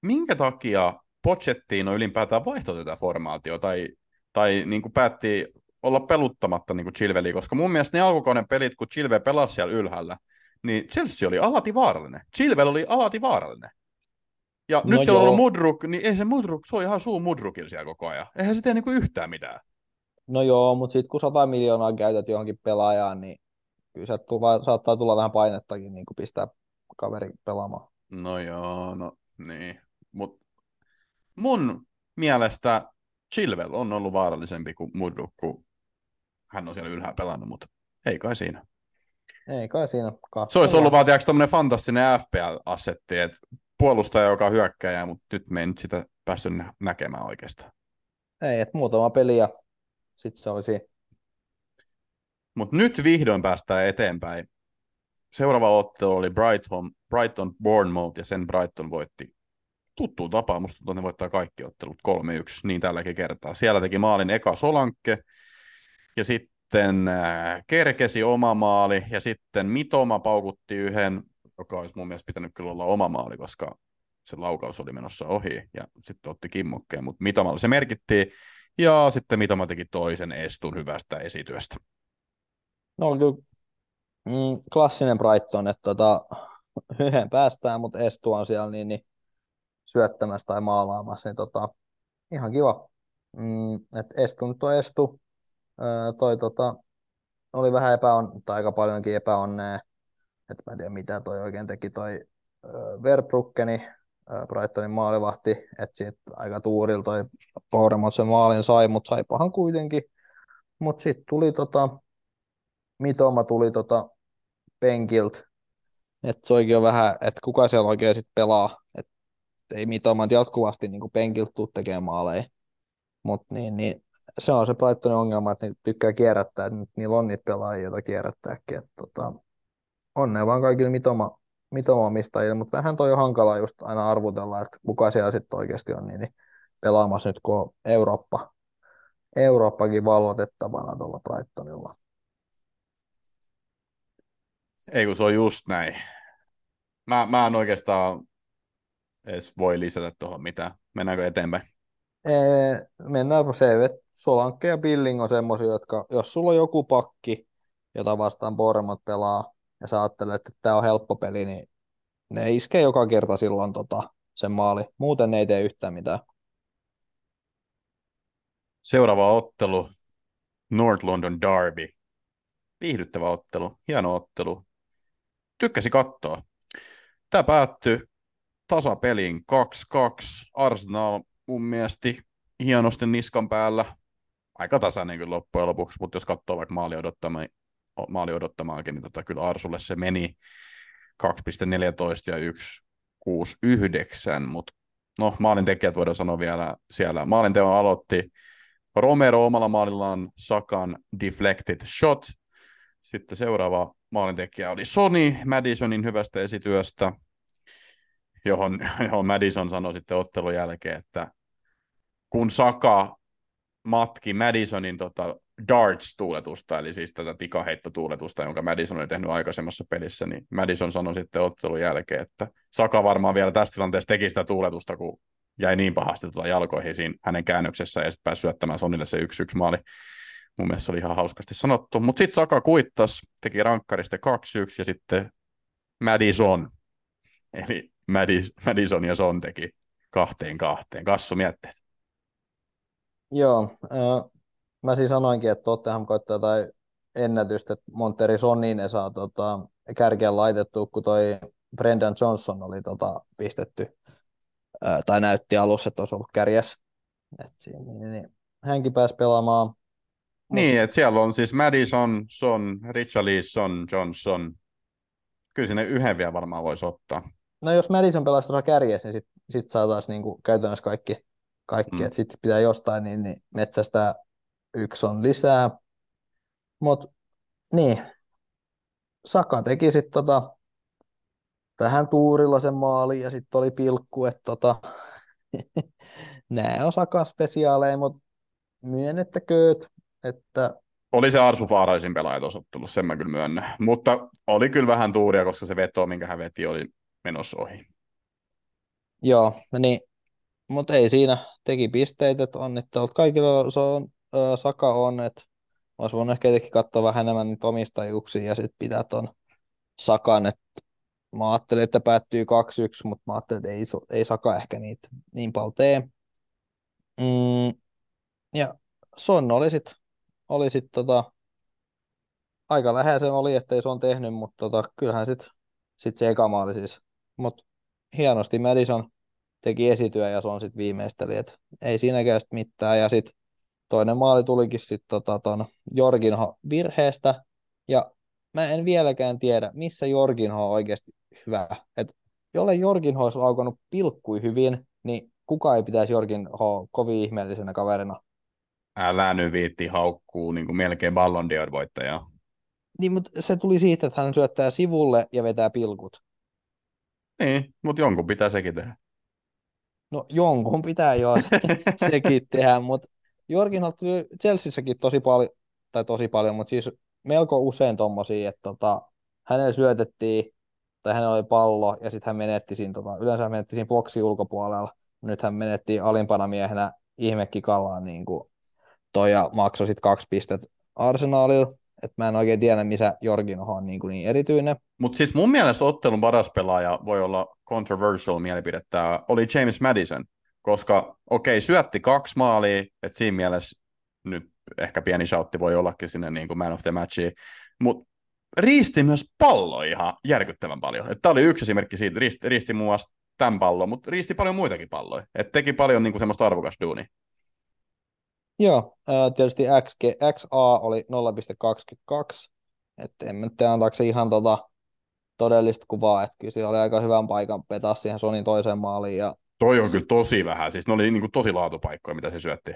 minkä takia Pochettino ylipäätään vaihtoi tätä formaatiota tai, tai niin kuin päätti olla peluttamatta niin kuin Chilveli, koska mun mielestä ne alkukauden pelit, kun Chilve pelasi siellä ylhäällä, niin Chelsea oli alati vaarallinen. Chilvel oli alati vaarallinen. Ja no nyt joo. siellä on ollut Mudruk, niin ei se Mudruk, se on ihan suu Mudrukilla siellä koko ajan. Eihän se tee niin kuin yhtään mitään. No joo, mutta sitten kun 100 miljoonaa käytät johonkin pelaajaan, niin kyllä se tulla, saattaa tulla vähän painettakin niin kuin pistää kaveri pelaamaan. No joo, no niin. Mut mun mielestä Chilwell on ollut vaarallisempi kuin Mudruk, kun hän on siellä ylhäällä pelannut, mutta ei kai siinä. Ei kai siinä. Katsotaan. Se olisi ollut vaan tämmöinen fantastinen FPL-assetti, että puolustaja, joka hyökkää, mutta nyt me ei nyt sitä päässyt näkemään oikeastaan. Ei, että muutama peli ja sitten se olisi mutta nyt vihdoin päästään eteenpäin. Seuraava ottelu oli Brighton, Brighton Bournemouth ja sen Brighton voitti tuttuun tapaan. Musta tuntuu, ne voittaa kaikki ottelut 3-1, niin tälläkin kertaa. Siellä teki maalin eka Solankke ja sitten äh, kerkesi oma maali ja sitten Mitoma paukutti yhden, joka olisi mun mielestä pitänyt kyllä olla oma maali, koska se laukaus oli menossa ohi ja sitten otti kimmokkeen, mutta Mitomalla se merkittiin ja sitten Mitoma teki toisen estun hyvästä esityöstä. No oli kyllä mm, klassinen Brighton, että tota, yhden päästään, mutta Estu on siellä niin, niin syöttämässä tai maalaamassa, niin tota, ihan kiva. Mm, et Estu nyt on Estu. Öö, toi tota, oli vähän epäon, tai aika paljonkin epäonnea. Et mä en tiedä mitä toi oikein teki toi Verbruckeni, Brightonin maalivahti, että siitä aika tuurilla toi Bournemouth sen maalin sai, mutta saipahan kuitenkin. Mutta sitten tuli tota, Mitoma tuli tota penkiltä. Että se on vähän, että kuka siellä oikein sitten pelaa. Että ei Mitoma jatkuvasti niin penkiltä tule tekemään maaleja. Mutta niin, niin, se on se Brightonin ongelma, että ne tykkää kierrättää, että niillä on niitä pelaajia, joita kierrättääkin. Että, tota, onnea vaan kaikille Mitoma, Mitoma-omistajille, mutta vähän toi on hankala just aina arvutella, että kuka siellä sitten oikeasti on niin, niin pelaamassa nyt, kun on Eurooppa, Eurooppakin vallotettavana tuolla Brightonilla. Ei kun se on just näin. Mä, mä en oikeastaan edes voi lisätä tuohon mitään. Mennäänkö eteenpäin? Ee, mennään se, että Solanke ja Billing on semmoisia, jotka, jos sulla on joku pakki, jota vastaan Bormot pelaa, ja sä ajattelet, että tämä on helppo peli, niin ne iskee joka kerta silloin tota, sen maali. Muuten ne ei tee yhtään mitään. Seuraava ottelu, North London Derby. Viihdyttävä ottelu, hieno ottelu. Tykkäsi katsoa. Tämä päättyi tasapeliin 2-2. Arsenal mun mielestä hienosti niskan päällä. Aika tasainen kyllä loppujen lopuksi, mutta jos katsoo vaikka maali, odottama, maali odottamaakin, niin tota, kyllä Arsulle se meni 2,14 ja 1,69, mutta no maalintekijät voidaan sanoa vielä siellä. Maalinteon aloitti Romero omalla maalillaan Sakan deflected shot. Sitten seuraava maalintekijä oli Sony Madisonin hyvästä esityöstä, johon, johon Madison sanoi sitten ottelun jälkeen, että kun Saka matki Madisonin tota, darts-tuuletusta, eli siis tätä pikaheittotuuletusta, jonka Madison oli tehnyt aikaisemmassa pelissä, niin Madison sanoi sitten ottelun jälkeen, että Saka varmaan vielä tästä tilanteessa teki sitä tuuletusta, kun jäi niin pahasti tuota jalkoihin siinä hänen käännöksessä ja sitten pääsi syöttämään Sonille se yksi yksi maali. Mun mielestä se oli ihan hauskasti sanottu. Mutta sitten Saka kuittas, teki rankkarista 2-1 ja sitten Madison, eli Madison ja Son teki kahteen kahteen. Kassu mietteet. Joo, äh, mä siis sanoinkin, että Tottenham koittaa jotain ennätystä, että Monteri Sonin ne saa tota, kärkeä laitettu, kun toi Brendan Johnson oli tota, pistetty, ää, tai näytti alussa, että olisi ollut kärjäs. Et siinä, niin, niin, hänkin pääsi pelaamaan. Niin, että siellä on siis Madison, Son, Richarlison, Johnson. Kyllä sinne yhden vielä varmaan voisi ottaa. No jos Madison pelasi tuossa kärjessä, niin sitten sit saataisiin niinku käytännössä kaikki, kaikki. Mm. että sitten pitää jostain niin, niin metsästää yksi on lisää. Mutta niin, Saka teki sitten tota, vähän tuurilla sen maali ja sitten oli pilkku, että tota, nämä on Saka spesiaaleja, mutta myönnettäkööt, että oli se Arsu Faaraisin pelaaja tuossa ottelussa, sen mä kyllä myönnän. Mutta oli kyllä vähän tuuria, koska se veto, minkä hän veti, oli menossa ohi. Joo, no niin, mutta ei siinä. Teki pisteitä, että onnittelut kaikilla. Se on Saka on, että olisi voinut ehkä itsekin katsoa vähän enemmän niitä omistajuuksia ja sitten pitää tuon Sakan, että mä ajattelin, että päättyy 2-1, mutta mä ajattelin, että ei, ei Saka ehkä niitä niin paljon tee. Mm, ja Son oli sitten oli sit tota, aika läheisen oli, ettei se on tehnyt, mutta tota, kyllähän sitten sit se eka maali siis. Mutta hienosti Madison teki esityä ja se on sitten viimeisteli, että ei siinäkään sit mitään. Ja sitten toinen maali tulikin sitten tota, ton Jorginho virheestä, ja mä en vieläkään tiedä, missä Jorginho on oikeasti hyvä. Et jolle Jorginho olisi laukannut pilkkui hyvin, niin kuka ei pitäisi Jorginho kovin ihmeellisenä kaverina. Älä nyt viitti haukkuu niin kuin melkein Ballon d'Or voittajaa. Niin, mutta se tuli siitä, että hän syöttää sivulle ja vetää pilkut. Niin, mutta jonkun pitää sekin tehdä. No jonkun pitää jo sekin tehdä, mutta Jorgin tuli Chelseassäkin tosi paljon, tai tosi paljon, mutta siis melko usein tommosia, että tota, hänelle syötettiin, tai hänellä oli pallo, ja sitten hän menetti siinä, tota, yleensä menetti siinä boksi ulkopuolella, nyt hän menetti alimpana miehenä ihmekikallaan niin kuin toi ja maksoi sitten kaksi pistettä Arsenalilla, että mä en oikein tiedä, missä Jorgin on niin, kuin niin erityinen. Mutta siis mun mielestä ottelun paras pelaaja voi olla controversial mielipide, tämä oli James Madison, koska okei, okay, syötti kaksi maalia, että siinä mielessä nyt ehkä pieni shoutti voi ollakin sinne niin kuin man of the matchiin, mutta riisti myös pallo ihan järkyttävän paljon. Tämä oli yksi esimerkki siitä, riisti, riisti muun muassa tämän pallon, mutta riisti paljon muitakin palloja. Et teki paljon niin kuin semmoista arvokasta duunia. Joo, tietysti XG, XA oli 0,22, että en tiedä antaako se ihan tota todellista kuvaa, että kyllä siellä oli aika hyvän paikan petaa siihen Sonin toiseen maaliin. Ja... Toi on kyllä tosi vähän, siis ne oli niin kuin tosi laatupaikkoja, mitä se syötti.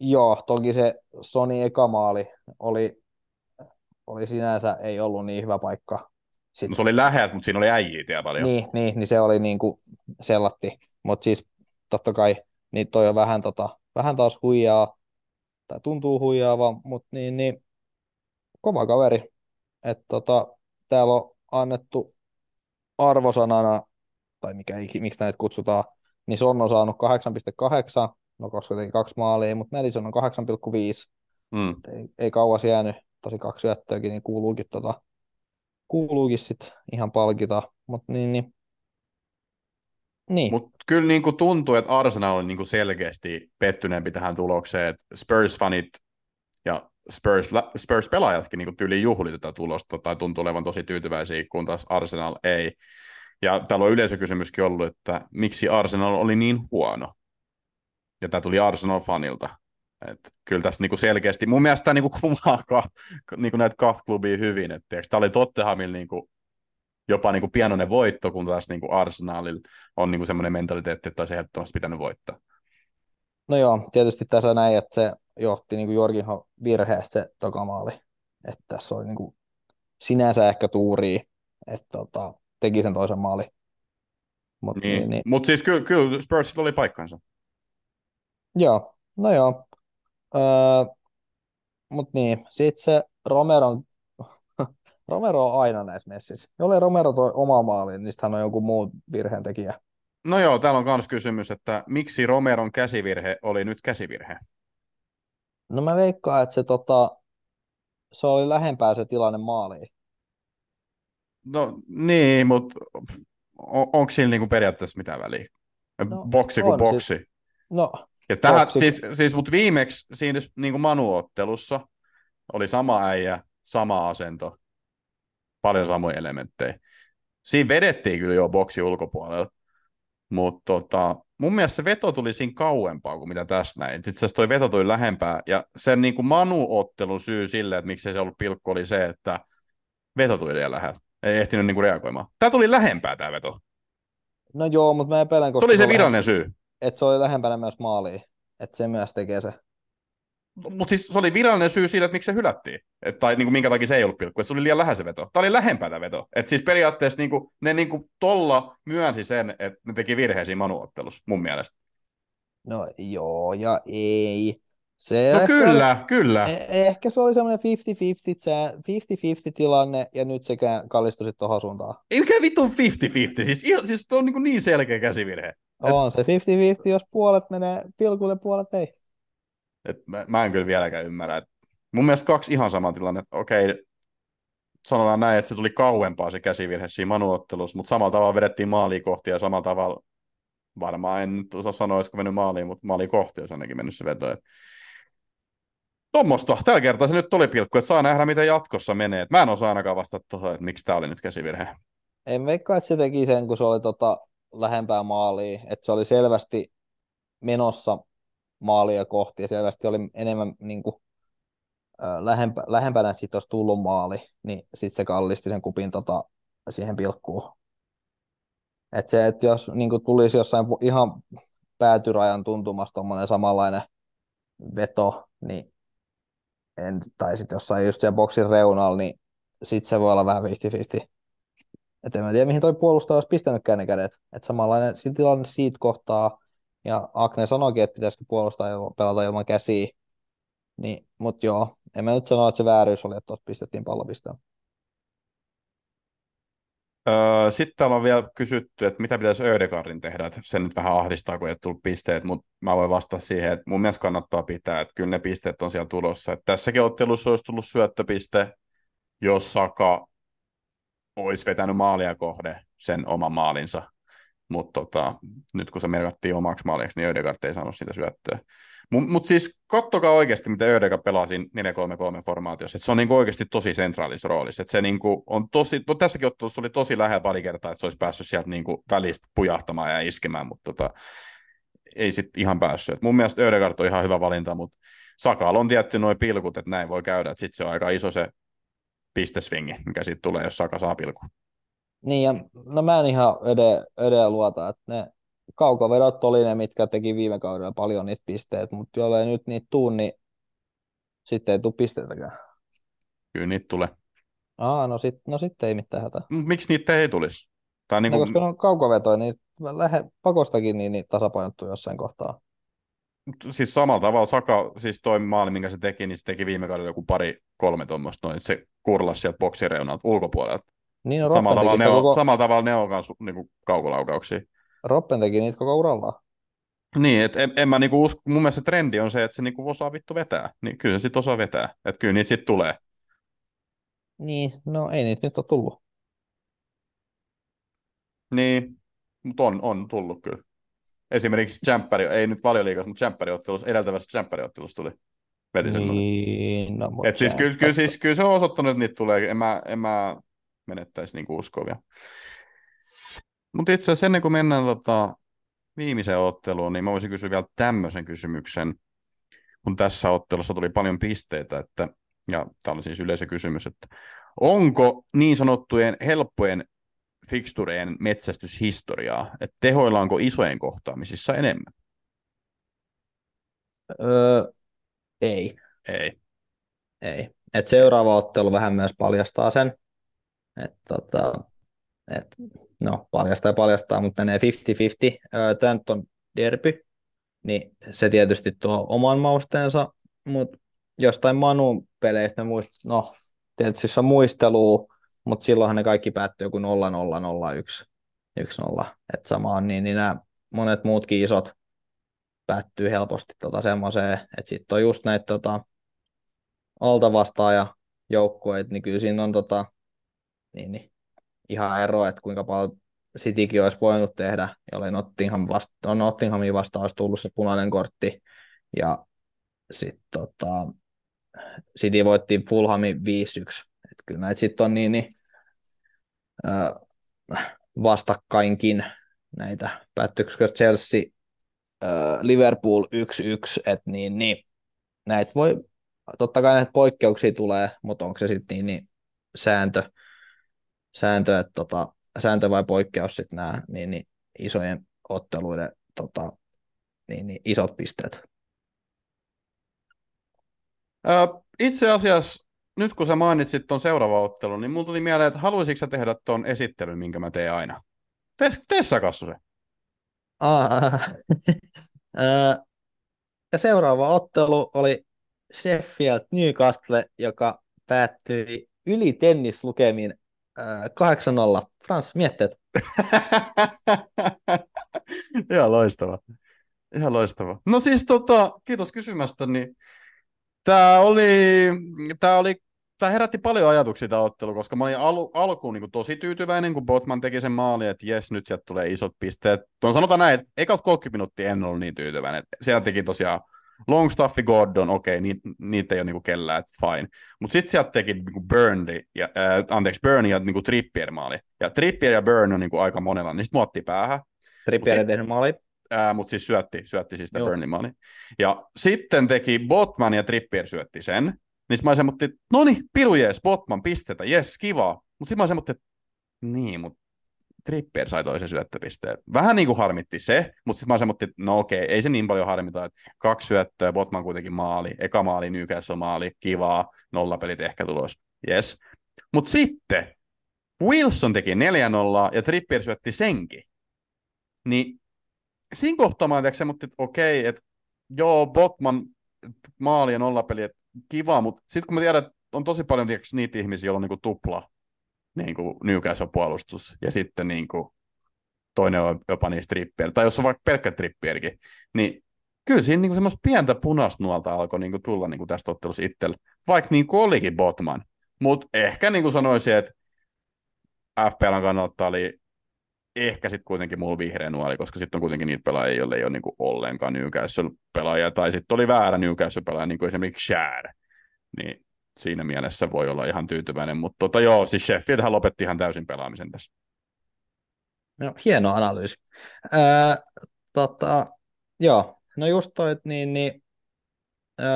Joo, toki se Sony eka maali oli, oli sinänsä ei ollut niin hyvä paikka. Sitten... No se oli läheltä, mutta siinä oli äijiä paljon. Niin, niin, niin se oli niin kuin sellatti, mutta siis totta kai niin toi on vähän, tota, vähän taas huijaa, tai tuntuu huijaava, mutta niin, niin kova kaveri. että tota, täällä on annettu arvosanana, tai mikä, miksi näitä kutsutaan, niin Son on saanut 8,8, no koska teki kaksi maalia, mutta Madison on 8,5. Mm. Ei, ei kauas jäänyt, tosi kaksi syöttöäkin, niin kuuluukin, tota, kuuluukin sit ihan palkita. mutta niin, niin. niin. Mutta kyllä niin kuin tuntuu, että Arsenal on niin kuin selkeästi pettyneempi tähän tulokseen, että Spurs-fanit ja Spurs, Spurs-pelaajatkin niin tyyliin juhli tätä tulosta tai tuntuu olevan tosi tyytyväisiä, kun taas Arsenal ei. Ja täällä on yleisökysymyskin ollut, että miksi Arsenal oli niin huono. Ja tämä tuli Arsenal-fanilta. Et kyllä tässä niinku selkeästi, mun mielestä tämä niinku kuvaa ka, niinku näitä kahta klubia hyvin. Tämä oli Tottenhamilla niinku jopa niinku pienoinen voitto, kun taas niinku Arsenalilla on niinku semmoinen mentaliteetti, että olisi ehdottomasti pitänyt voittaa. No joo, tietysti tässä näin, että se johti niin Jorginho virheestä se tokamaali. Että tässä oli niin kuin sinänsä ehkä tuuri, että tota, teki sen toisen maali. Mut, niin. niin, niin. Mut siis kyllä, kyllä Spursilla oli paikkansa. Joo, no joo. Öö, mutta niin, sitten se Romeron, Romero on aina näissä messissä. Jolle Romero toi oma maali, niin hän on joku muu virheen tekijä. No joo, täällä on myös kysymys, että miksi Romeron käsivirhe oli nyt käsivirhe? No mä veikkaan, että se, tota, se oli lähempää se tilanne maaliin. No niin, mutta on, onko siinä niinku periaatteessa mitään väliä? No, boksi kuin boksi. Siis, no, ja tähän, boksi. siis, siis, mutta viimeksi siinä niinku manuottelussa oli sama äijä, sama asento, paljon samoja elementtejä. Siinä vedettiin kyllä jo boksi ulkopuolella, mutta tota, mun mielestä se veto tuli siinä kauempaa kuin mitä tässä näin. Sitten se toi veto tuli lähempää, ja sen niin kuin Manu-ottelun syy sille, että miksei se ollut pilkku, oli se, että veto tuli liian lähellä. Ei ehtinyt niin kuin reagoimaan. Tämä tuli lähempää tämä veto. No joo, mutta mä epäilen, koska... Se oli se virallinen syy. Että se oli lähempänä myös maaliin. Että se myös tekee se. Mutta siis se oli virallinen syy siitä, että miksi se hylättiin. Et, tai niin kuin, minkä takia se ei ollut pilkku. Että se oli liian lähellä se veto. Tämä oli lähempää tämä veto. Et siis periaatteessa niin kuin, ne niin kuin, tolla myönsi sen, että ne teki virheisiä manuottelussa, mun mielestä. No joo ja ei. Se no kyllä, oli, kyllä. E- ehkä se oli semmoinen 50-50, 50-50 tilanne, ja nyt se kallistui sitten tuohon suuntaan. Ei mikään vittu 50-50, siis, siis on niin, niin selkeä käsivirhe. On Et... se 50-50, jos puolet menee pilkulle, puolet ei. Et mä, mä en kyllä vieläkään ymmärrä. Et mun mielestä kaksi ihan samaa tilanne. Okei, sanotaan näin, että se tuli kauempaa se käsivirhe siinä manuottelussa, mutta samalla tavalla vedettiin maaliin kohti ja samalla tavalla varmaan en nyt osaa sanoa, olisiko mennyt maaliin, mutta maaliin kohti olisi ainakin mennyt se veto. Et Tuommoista. Tällä kertaa se nyt oli pilkku, että saa nähdä, miten jatkossa menee. mä en osaa ainakaan vastata tuohon, että miksi tämä oli nyt käsivirhe. En veikkaa, että se teki sen, kun se oli tota lähempää maaliin. Että se oli selvästi menossa maalia kohti ja selvästi oli enemmän niin kuin, lähempä, lähempänä sitten olisi tullut maali, niin sitten se kallisti sen kupin tota, siihen pilkkuun. Et se, että jos niin kuin tulisi jossain ihan päätyrajan tuntumasta tuommoinen samanlainen veto, niin en, tai sitten jossain just siellä boksin reunalla, niin sitten se voi olla vähän 50-50. Et en mä tiedä, mihin toi puolustaja olisi pistänytkään ne kädet. Että samanlainen tilanne siitä kohtaa, ja Akne sanoikin, että pitäisikö puolustaa pelata ilman käsiä. Niin, mutta joo, en mä nyt sano, että se vääryys oli, että tuossa pistettiin pallopisteen. Sitten täällä on vielä kysytty, että mitä pitäisi Ödegardin tehdä, että se nyt vähän ahdistaa, kun ei tullut pisteet, mutta mä voin vastata siihen, että mun mielestä kannattaa pitää, että kyllä ne pisteet on siellä tulossa. Että tässäkin ottelussa olisi tullut syöttöpiste, jos Saka olisi vetänyt maalia kohde sen oman maalinsa, mutta tota, nyt kun se merkattiin omaksi maaliksi, niin Ödegard ei saanut sitä syöttöä. Mutta mut siis kattokaa oikeasti, miten Ödegard pelaa siinä 4-3-3 formaatiossa. Et se on niinku oikeasti tosi sentraalissa roolissa. Se niinku on tosi, to, tässäkin ottelussa oli tosi lähellä pari kertaa, että se olisi päässyt sieltä niinku välistä pujahtamaan ja iskemään, mutta tota, ei sitten ihan päässyt. Et mun mielestä Ödegard on ihan hyvä valinta, mutta Sakal on tietty noin pilkut, että näin voi käydä. Sitten se on aika iso se pistesvingi, mikä siitä tulee, jos Saka saa pilku. Niin, ja no mä en ihan edelleen luota, että ne kaukovedot oli ne, mitkä teki viime kaudella paljon niitä pisteitä, mutta jollei nyt niitä tuu, niin sitten ei tule pisteitäkään. Kyllä niitä tulee. Aa, no sitten no sit ei mitään hätää. Miksi niitä ei tulisi? Tai niin kuin... no, koska ne on kaukavetoja, niin lähe, pakostakin niin, niin tasapainottuu jossain kohtaa. Siis samalla tavalla Saka, siis toi maali, minkä se teki, niin se teki viime kaudella joku pari, kolme tuommoista, noin, se kurlasi sieltä boksireunalta ulkopuolelta. Niin, no, samalla, tavalla ne on, koko... samalla tavalla ne on myös niin kaukolaukauksia. Roppen teki niitä koko uralla. Niin, että en, en mä niinku usko, mun mielestä trendi on se, että se niinku osaa vittu vetää. Niin kyllä se sitten osaa vetää. Että kyllä niitä sitten tulee. Niin, no ei niitä nyt ole tullut. Niin, mutta on, on tullut kyllä. Esimerkiksi Champion, ei nyt valioliikassa, mutta Champion-ottelussa, edeltävässä Champion-ottelussa tuli veti Niin, no, Et siis, kyllä, kyllä, siis, kyllä se on osoittanut, että niitä tulee. En mä, en mä menettäisi niin uskoa vielä. Mutta itse asiassa ennen kuin mennään tota, viimeiseen otteluun, niin mä voisin kysyä vielä tämmöisen kysymyksen, kun tässä ottelussa tuli paljon pisteitä, että, ja tämä on siis yleisökysymys, että onko niin sanottujen helppojen fikstureen metsästyshistoriaa, että tehoillaanko isojen kohtaamisissa enemmän? Öö, ei. Ei. Ei. Et seuraava ottelu vähän myös paljastaa sen. Et tota, et, no, paljastaa ja paljastaa, mutta menee 50-50. Tämä on derby, niin se tietysti tuo oman mausteensa, mutta jostain Manun peleistä muist, no tietysti se on muistelua, mutta silloinhan ne kaikki päättyy joku 0 0 0 1 1 0 että samaan, niin, niin nämä monet muutkin isot päättyy helposti tota semmoiseen, että sitten on just näitä tota, altavastaaja joukkueet, niin kyllä siinä on tota, niin, niin, ihan ero, että kuinka paljon Citykin olisi voinut tehdä, jolle Nottingham vasta, no Nottinghamin vastaan olisi tullut se punainen kortti, ja sitten tota, City voitti Fulhamin 5-1, että kyllä näitä sitten on niin, niin äh, vastakkainkin näitä, päättyykö Chelsea äh, Liverpool 1-1, että niin, niin. Näitä voi, totta kai näitä poikkeuksia tulee, mutta onko se sitten niin, niin sääntö, sääntö, että tota, sääntö vai poikkeus sitten nämä niin, niin isojen otteluiden tota, niin, niin isot pisteet? itse asiassa nyt kun sä mainitsit tuon seuraava ottelun, niin mulla tuli mieleen, että haluaisitko tehdä tuon esittelyn, minkä mä teen aina? Sä Kassu se. ja seuraava ottelu oli Sheffield Newcastle, joka päättyi yli tennislukemin 8-0. Frans, mietteet. Ihan loistava. Ihan loistava. No siis tota, kiitos kysymästä. Niin tämä oli, tämä oli tämä herätti paljon ajatuksia tämä ottelu, koska mä olin al- alkuun niin tosi tyytyväinen, kun Botman teki sen maali, että jes, nyt sieltä tulee isot pisteet. Tuon sanotaan näin, että ekat 30 minuuttia en ollut niin tyytyväinen. Siellä teki tosiaan Longstaffi, Gordon, okei, okay, niitä, niitä ei ole niinku kellään, että fine. Mutta sitten sieltä teki niinku Burnley, ja, äh, anteeksi, Burn ja niinku Trippier maali. Ja Trippier ja Burn on niinku aika monella, niin sitten muotti päähän. Trippier ei tehnyt maali. Äh, mutta siis syötti, syötti siis sitä Burnley maali. Ja sitten teki Botman ja Trippier syötti sen. Niin sitten mä semmoittiin, no niin, piru jees, Botman, pistetä, jes, kiva. Mutta sitten mä semmoittiin, niin, mutta Trippier sai toisen syöttöpisteen. Vähän niin kuin harmitti se, mutta sitten mä semmoittiin, että no okei, ei se niin paljon harmita, että kaksi syöttöä, Botman kuitenkin maali, eka maali, Newcastle maali, kivaa, nollapelit ehkä tulos, yes. Mutta sitten Wilson teki 4-0 ja Trippier syötti senkin. Niin siinä kohtaa mä ajattelin, että okei, että joo, Botman maali ja nollapeli, että kiva, mutta sitten kun mä tiedän, että on tosi paljon tiiäks, niitä ihmisiä, joilla on niin kuin tupla niin kuin Newcastle-puolustus, ja sitten niin kuin toinen on jopa niin trippier, tai jos on vaikka pelkkä trippierikin, niin kyllä siinä niin semmoista pientä punaista nuolta alkoi niin kuin tulla niin kuin tästä ottelussa itsellä, vaikka niin kuin olikin Botman. Mutta ehkä niin kuin sanoisin, että FPLn kannalta oli ehkä sitten kuitenkin mulla vihreä nuoli, koska sitten on kuitenkin niitä pelaajia, joille ei ole niin kuin ollenkaan Newcastle-pelaajia, tai sitten oli väärä Newcastle-pelaaja, niin kuin esimerkiksi Share. Niin siinä mielessä voi olla ihan tyytyväinen, mutta tota, joo, siis Sheffieldhän lopetti ihan täysin pelaamisen tässä. No, hieno analyysi. Öö, tota, joo, no just toi, niin, niin öö,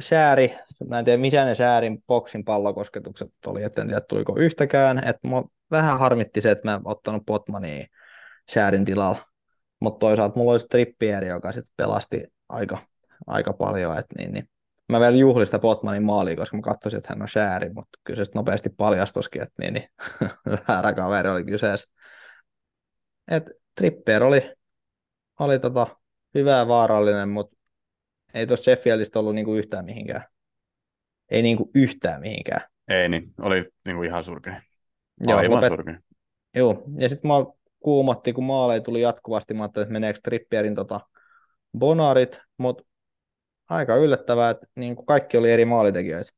Sääri, mä en tiedä missä ne Säärin boksin pallokosketukset oli, että en tiedä tuliko yhtäkään, että mua vähän harmitti se, että mä en ottanut Potmania Säärin tilalla, mutta toisaalta mulla olisi Trippieri, joka sitten pelasti aika, aika paljon, että niin, niin mä vielä juhlin sitä Botmanin maalia, koska mä katsoisin, että hän on sääri, mutta kyllä se nopeasti paljastuskin, että niin, niin väärä kaveri oli kyseessä. Et Trippier oli, oli tota, hyvä ja vaarallinen, mutta ei tuossa Sheffieldistä ollut niinku yhtään mihinkään. Ei niinku yhtään mihinkään. Ei niin, oli niinku ihan surkea. Joo, Aivan lopet... surkea. Joo, ja sitten mä kuumotti, kun maaleja tuli jatkuvasti, mä ajattelin, että meneekö Trippierin tota bonarit, mutta aika yllättävää, että niin kuin kaikki oli eri maalitekijöitä,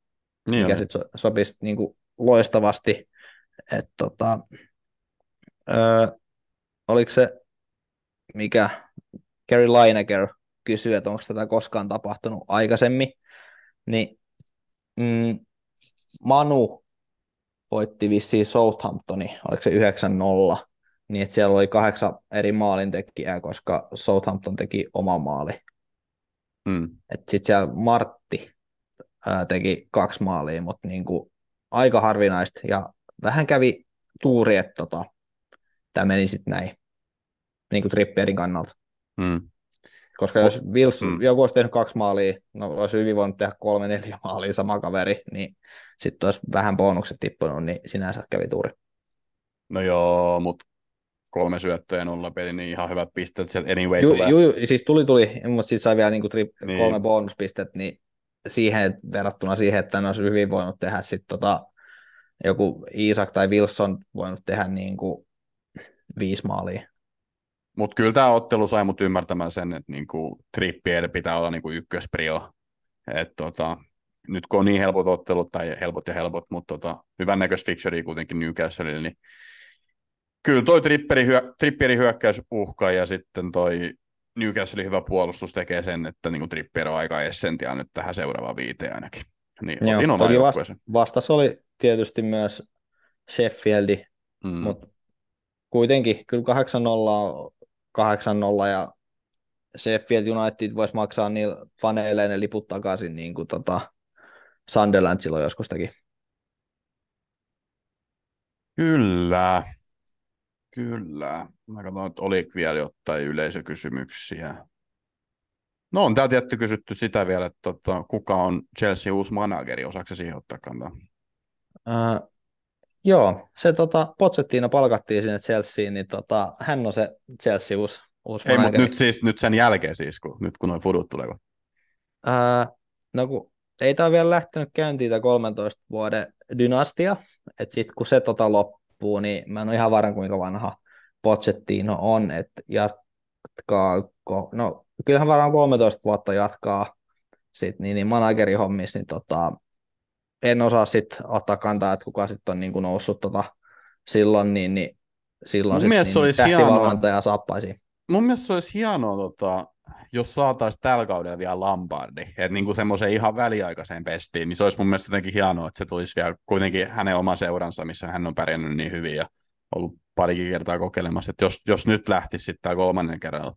niin mikä sitten so, sopisi niin kuin loistavasti. Et, tota, öö, oliko se, mikä Gary Lineker kysyi, että onko tätä koskaan tapahtunut aikaisemmin, niin mm, Manu voitti vissiin Southamptoni, oliko se 9-0, niin että siellä oli kahdeksan eri maalintekijää, koska Southampton teki oma maali. Mm. Sitten siellä Martti ää, teki kaksi maalia, mutta niinku aika harvinaista ja vähän kävi tuuri, että tota, tämä meni sitten näin niin kuin Trippierin kannalta. Mm. Koska jos Wills, mm. joku olisi tehnyt kaksi maalia, no olisi hyvin voinut tehdä kolme, neljä maalia sama kaveri, niin sitten olisi vähän bonukset tippunut, niin sinänsä kävi tuuri. No joo, mutta kolme syöttöä ja nolla peli, niin ihan hyvät pisteet sieltä anyway ju, tulee. Ju, ju, siis tuli tuli, mutta sitten sai vielä niinku tri, niin. kolme bonuspistet, niin siihen verrattuna siihen, että ne olisi hyvin voinut tehdä sitten tota, joku Isak tai Wilson voinut tehdä niinku viisi maalia. Mutta kyllä tämä ottelu sai mut ymmärtämään sen, että niinku Trippier pitää olla niinku ykkösprio. Et tota, nyt kun on niin helpot ottelut, tai helpot ja helpot, mutta tota, hyvän näköistä fixuria kuitenkin Newcastle, niin kyllä toi Tripperi, hyö, Tripperi hyökkäys uhka ja sitten toi Newcastle hyvä puolustus tekee sen, että niin Trippier on aika essentiaa nyt tähän seuraavaan viiteen ainakin. Niin, Joo, toki vast, vastas oli tietysti myös Sheffieldi, mm. mutta kuitenkin kyllä 8-0, 8-0 ja Sheffield United voisi maksaa niillä faneille ne liput takaisin, niin kuin tota Sunderland silloin joskus teki. Kyllä. Kyllä. Mä katson, että oliko vielä jotain yleisökysymyksiä. No on täällä tietty kysytty sitä vielä, että tota, kuka on Chelsea uusi manageri, osaako siihen ottaa kantaa? Uh, joo, se tota, Pochettino palkattiin sinne Chelseain, niin tota, hän on se Chelsea uusi, uusi Ei, mutta nyt, siis, nyt sen jälkeen siis, kun, nyt kun noin fudut tulee. Uh, no kun ei tämä vielä lähtenyt käyntiin tämä 13 vuoden dynastia, että sitten kun se tota loppuu, niin mä en ole ihan varma kuinka vanha Pochettino on, että jatkaako, no kyllähän varmaan 13 vuotta jatkaa sit, niin, niin managerihommissa, niin tota, en osaa sitten ottaa kantaa, että kuka sitten on niin kuin noussut tota, silloin, niin, niin silloin sitten niin, olisi tähtivalmentaja saappaisiin. Mun mielestä se olisi hienoa, tota, jos saataisiin tällä kaudella vielä Lampardi, että niin kuin semmoiseen ihan väliaikaiseen pestiin, niin se olisi mun mielestä jotenkin hienoa, että se tulisi vielä kuitenkin hänen oma seuransa, missä hän on pärjännyt niin hyvin ja ollut parikin kertaa kokeilemassa, että jos, jos nyt lähtisi sitten tämä kolmannen kerralla,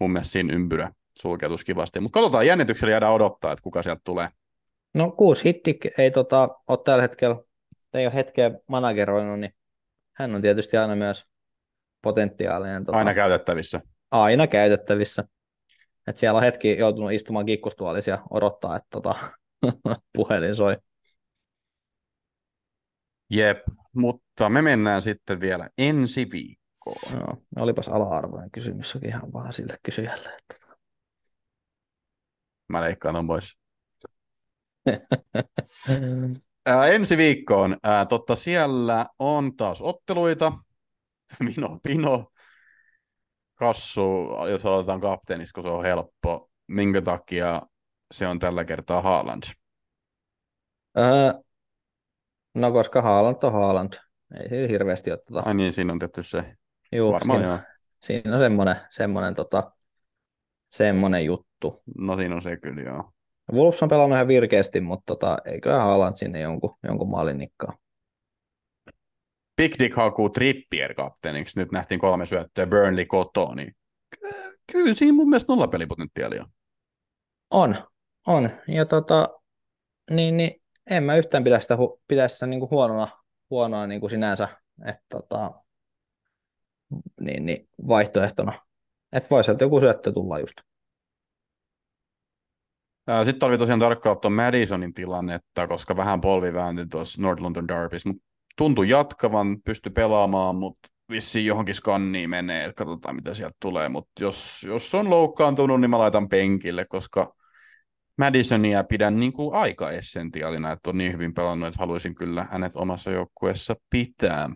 mun mielestä siinä ympyrä sulkeutuisi kivasti. Mutta katsotaan, jännityksellä jäädään odottaa, että kuka sieltä tulee. No kuusi hitti ei tota, ole tällä hetkellä, ei ole hetkeä manageroinut, niin hän on tietysti aina myös potentiaalinen. Tota, aina käytettävissä. Aina käytettävissä. Et siellä on hetki joutunut istumaan kikkustuolisia ja odottaa, että tota, puhelin soi. Jep, mutta me mennään sitten vielä ensi viikkoon. No, olipas ala-arvoinen kysymys ihan vaan sille kysyjälle. Että... Tota. Mä leikkaan on pois. ää, ensi viikkoon. Ää, totta, siellä on taas otteluita. Mino Pino. Kassu, jos aloitetaan kapteenista, kun se on helppo. Minkä takia se on tällä kertaa Haaland? Ää, no koska Haaland on Haaland. Ei siinä hirveästi ole tota... Ai niin, siinä on tietty se. Juu, Varmaan siinä, joo. siinä on semmoinen, semmoinen, tota, semmoinen juttu. No siinä on se kyllä, joo. Wolves on pelannut ihan virkeästi, mutta tota, eiköhän Haaland sinne jonkun, jonkun maalin nikkaa. Dick hakuu Trippier kapteeniksi. Nyt nähtiin kolme syöttöä Burnley kotoa, niin kyllä siinä mun mielestä nollapelipotentiaalia. On, on. Ja tota, niin, niin en mä yhtään pidä sitä, pidä sitä niin kuin huonona, huonona niin kuin sinänsä, että tota, niin, niin vaihtoehtona. Että voi sieltä joku syöttö tulla just. Sitten tarvii tosiaan tarkkaan ottaa Madisonin tilannetta, koska vähän polvi väänti tuossa North London Derbys, mutta tuntui jatkavan, pysty pelaamaan, mutta vissiin johonkin skanniin menee, katsotaan mitä sieltä tulee, mutta jos, jos on loukkaantunut, niin mä laitan penkille, koska Madisonia pidän niin kuin aika essentiaalina, että on niin hyvin pelannut, että haluaisin kyllä hänet omassa joukkueessa pitää.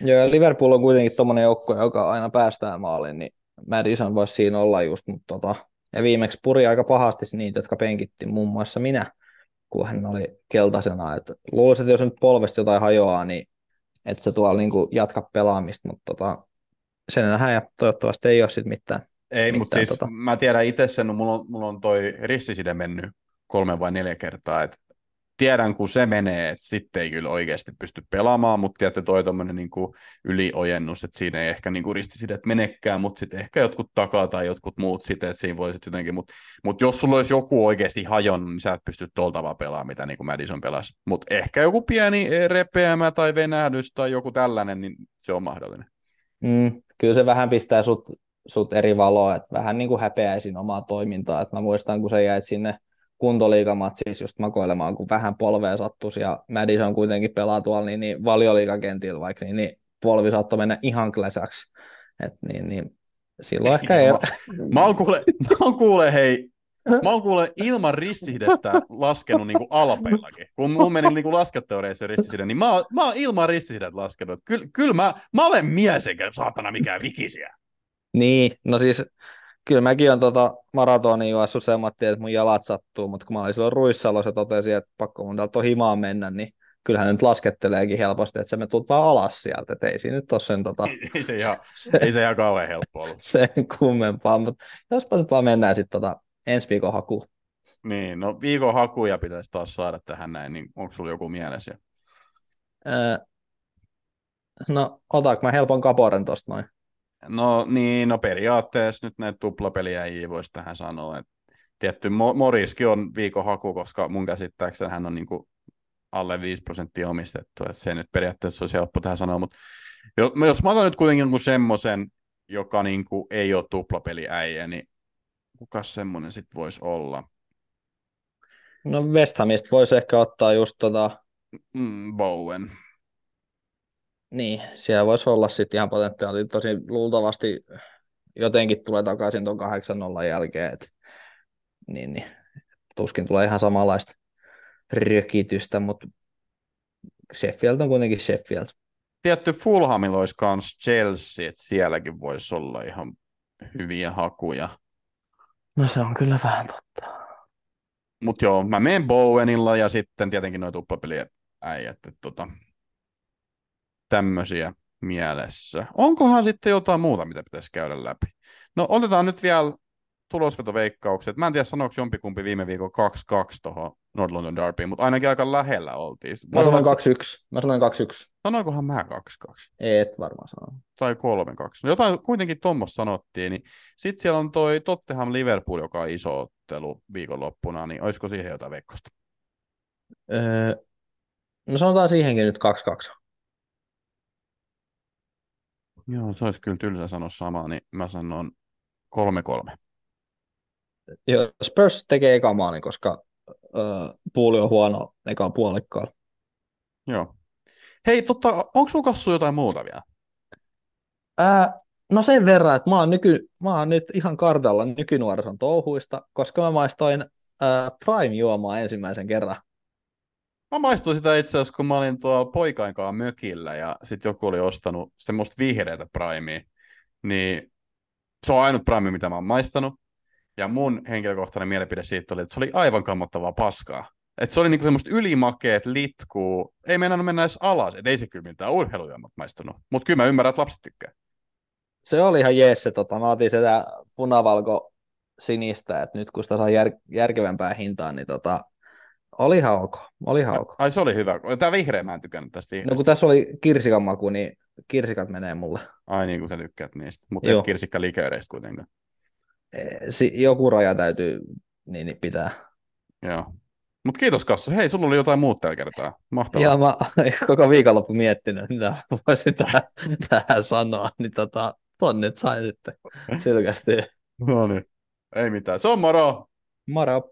Joo, ja Liverpool on kuitenkin tuommoinen joukkue, joka aina päästään maaliin, niin Madison voisi siinä olla just, mutta tota, ja viimeksi puri aika pahasti niitä, jotka penkitti, muun muassa minä, kun hän oli keltaisena. Et luulisin, että jos nyt polvesta jotain hajoaa, niin että se tuolla niin jatka pelaamista, mutta tota, sen nähdään ja toivottavasti ei ole sitten mitään. Ei, mutta siis tota... mä tiedän itse sen, no mulla on, mulla on toi ristiside mennyt kolme vai neljä kertaa, että tiedän, kun se menee, että sitten ei kyllä oikeasti pysty pelaamaan, mutta tiedätte, toi tommonen niin yliojennus, että siinä ei ehkä niin kuin ristisidet menekään, mutta sitten ehkä jotkut takaa tai jotkut muut sitten, että siinä voisi jotenkin, mutta mut jos sulla olisi joku oikeasti hajonnut, niin sä et pysty tuolta vaan pelaamaan, mitä niin kuin Madison pelasi. Mutta ehkä joku pieni repeämä tai venähdys tai joku tällainen, niin se on mahdollinen. Mm, kyllä se vähän pistää sut, sut eri valoa, että vähän niin kuin häpeäisin omaa toimintaa, että mä muistan, kun sä jäit sinne kuntoliigamatsissa just makoilemaan, kun vähän polvea sattuisi ja Madison kuitenkin pelaa tuolla niin, niin valioliigakentillä vaikka, niin, niin polvi saattoi mennä ihan kläsäksi. Et niin, niin, silloin ehkä ei... Mä, mä oon kuule, mä oon kuule hei, Mä oon kuule ilman ristisidettä laskenut niinku alpeillakin. Kun mun meni niinku lasketteoreissa ristiside, niin mä oon, mä oon ilman ristisidettä laskenut. Kyllä kyl mä, mä olen mies eikä saatana mikään vikisiä. Niin, no siis kyllä mäkin on tota maratonin juossut semmoinen, että mun jalat sattuu, mutta kun mä olin silloin Ruissalossa ja totesin, että pakko mun täältä himaan mennä, niin kyllähän nyt lasketteleekin helposti, että se me tulet vaan alas sieltä, että ei siinä nyt ole sen tota... Ei se ihan, se, ei se ihan kauhean helppo ollut. Sen kummempaa, mutta jospa nyt vaan mennään sitten tota ensi viikon hakuun. Niin, no viikon hakuja pitäisi taas saada tähän näin, niin onko sulla joku mielessä? Öö, no, otaanko mä helpon kaporen tosta noin? No niin, no periaatteessa nyt näitä tuplapeliä ei voisi tähän sanoa. että tietty Moriski on viikon haku, koska mun käsittääkseni hän on niinku alle 5 prosenttia omistettu, että se nyt periaatteessa olisi helppo tähän sanoa, mutta jos, mä otan nyt kuitenkin niinku semmoisen, joka niinku ei ole tuplapeliäijä, niin kuka semmoinen sitten voisi olla? No West Hamista voisi ehkä ottaa just tota... Mm, Bowen. Niin, siellä voisi olla sitten ihan potentiaali. Tosi luultavasti jotenkin tulee takaisin tuon 8-0 jälkeen. Et, niin, niin, tuskin tulee ihan samanlaista rökitystä, mutta Sheffield on kuitenkin Sheffield. Tietty Fulhamilla olisi myös Chelsea, että sielläkin voisi olla ihan hyviä hakuja. No se on kyllä vähän totta. Mutta joo, mä menen Bowenilla ja sitten tietenkin noin tuppapeliä äijät. Että tota, tämmöisiä mielessä. Onkohan sitten jotain muuta, mitä pitäisi käydä läpi? No otetaan nyt vielä tulosvetoveikkaukset. Mä en tiedä, sanoiko jompikumpi viime viikon 2-2 tuohon North London Derbyin, mutta ainakin aika lähellä oltiin. Mä sanoin 2-1. Mä sanoin 2-1. Sanoinkohan mä 2-2? Et varmaan sano. Tai 3-2. No jotain kuitenkin tuommoista sanottiin. Niin sitten siellä on toi Tottenham Liverpool, joka on iso ottelu viikonloppuna, niin olisiko siihen jotain veikkosta? Öö, no sanotaan siihenkin nyt 2-2. Joo, se olisi kyllä tylsä sanoa samaa, niin mä sanon 3-3. Joo, Spurs tekee eka maali, koska äh, puuli on huono eka puolikkaalla. Joo. Hei, tota, onko sulla kassu jotain muuta vielä? Äh, no sen verran, että mä oon, nyky, mä oon nyt ihan kartalla nykynuorison touhuista, koska mä maistoin äh, Prime-juomaa ensimmäisen kerran. Mä maistuin sitä itse asiassa, kun mä olin tuolla poikainkaan mökillä ja sitten joku oli ostanut semmoista vihreätä primea, niin se on ainut prime, mitä mä oon maistanut. Ja mun henkilökohtainen mielipide siitä oli, että se oli aivan kammottavaa paskaa. Että se oli niinku semmoista ylimakeet, litkuu, ei mennä mennä edes alas, et ei se kyllä mitään urheilujuomat maistunut. Mutta kyllä mä ymmärrän, että lapset tykkää. Se oli ihan jees se, tota, mä otin sitä punavalko sinistä, että nyt kun sitä saa jär, järkevämpää hintaa, niin tota, oli ok. Oli ihan ok. Ai se oli hyvä. Tämä vihreä mä en tykännyt tästä vihreästä. No kun tässä oli kirsikan maku, niin kirsikat menee mulle. Ai niin kuin sä tykkäät niistä, mutta et kirsikka likööreistä kuitenkaan. Si- joku raja täytyy niin, niin pitää. Joo. Mutta kiitos Kassa. Hei, sulla oli jotain muuta tällä kertaa. Mahtavaa. Joo, mä koko viikonloppu miettinyt, mitä voisin tähän, tähän sanoa, niin tota, ton nyt sain sitten sylkästyä. no niin, ei mitään. Se on moro! Moro!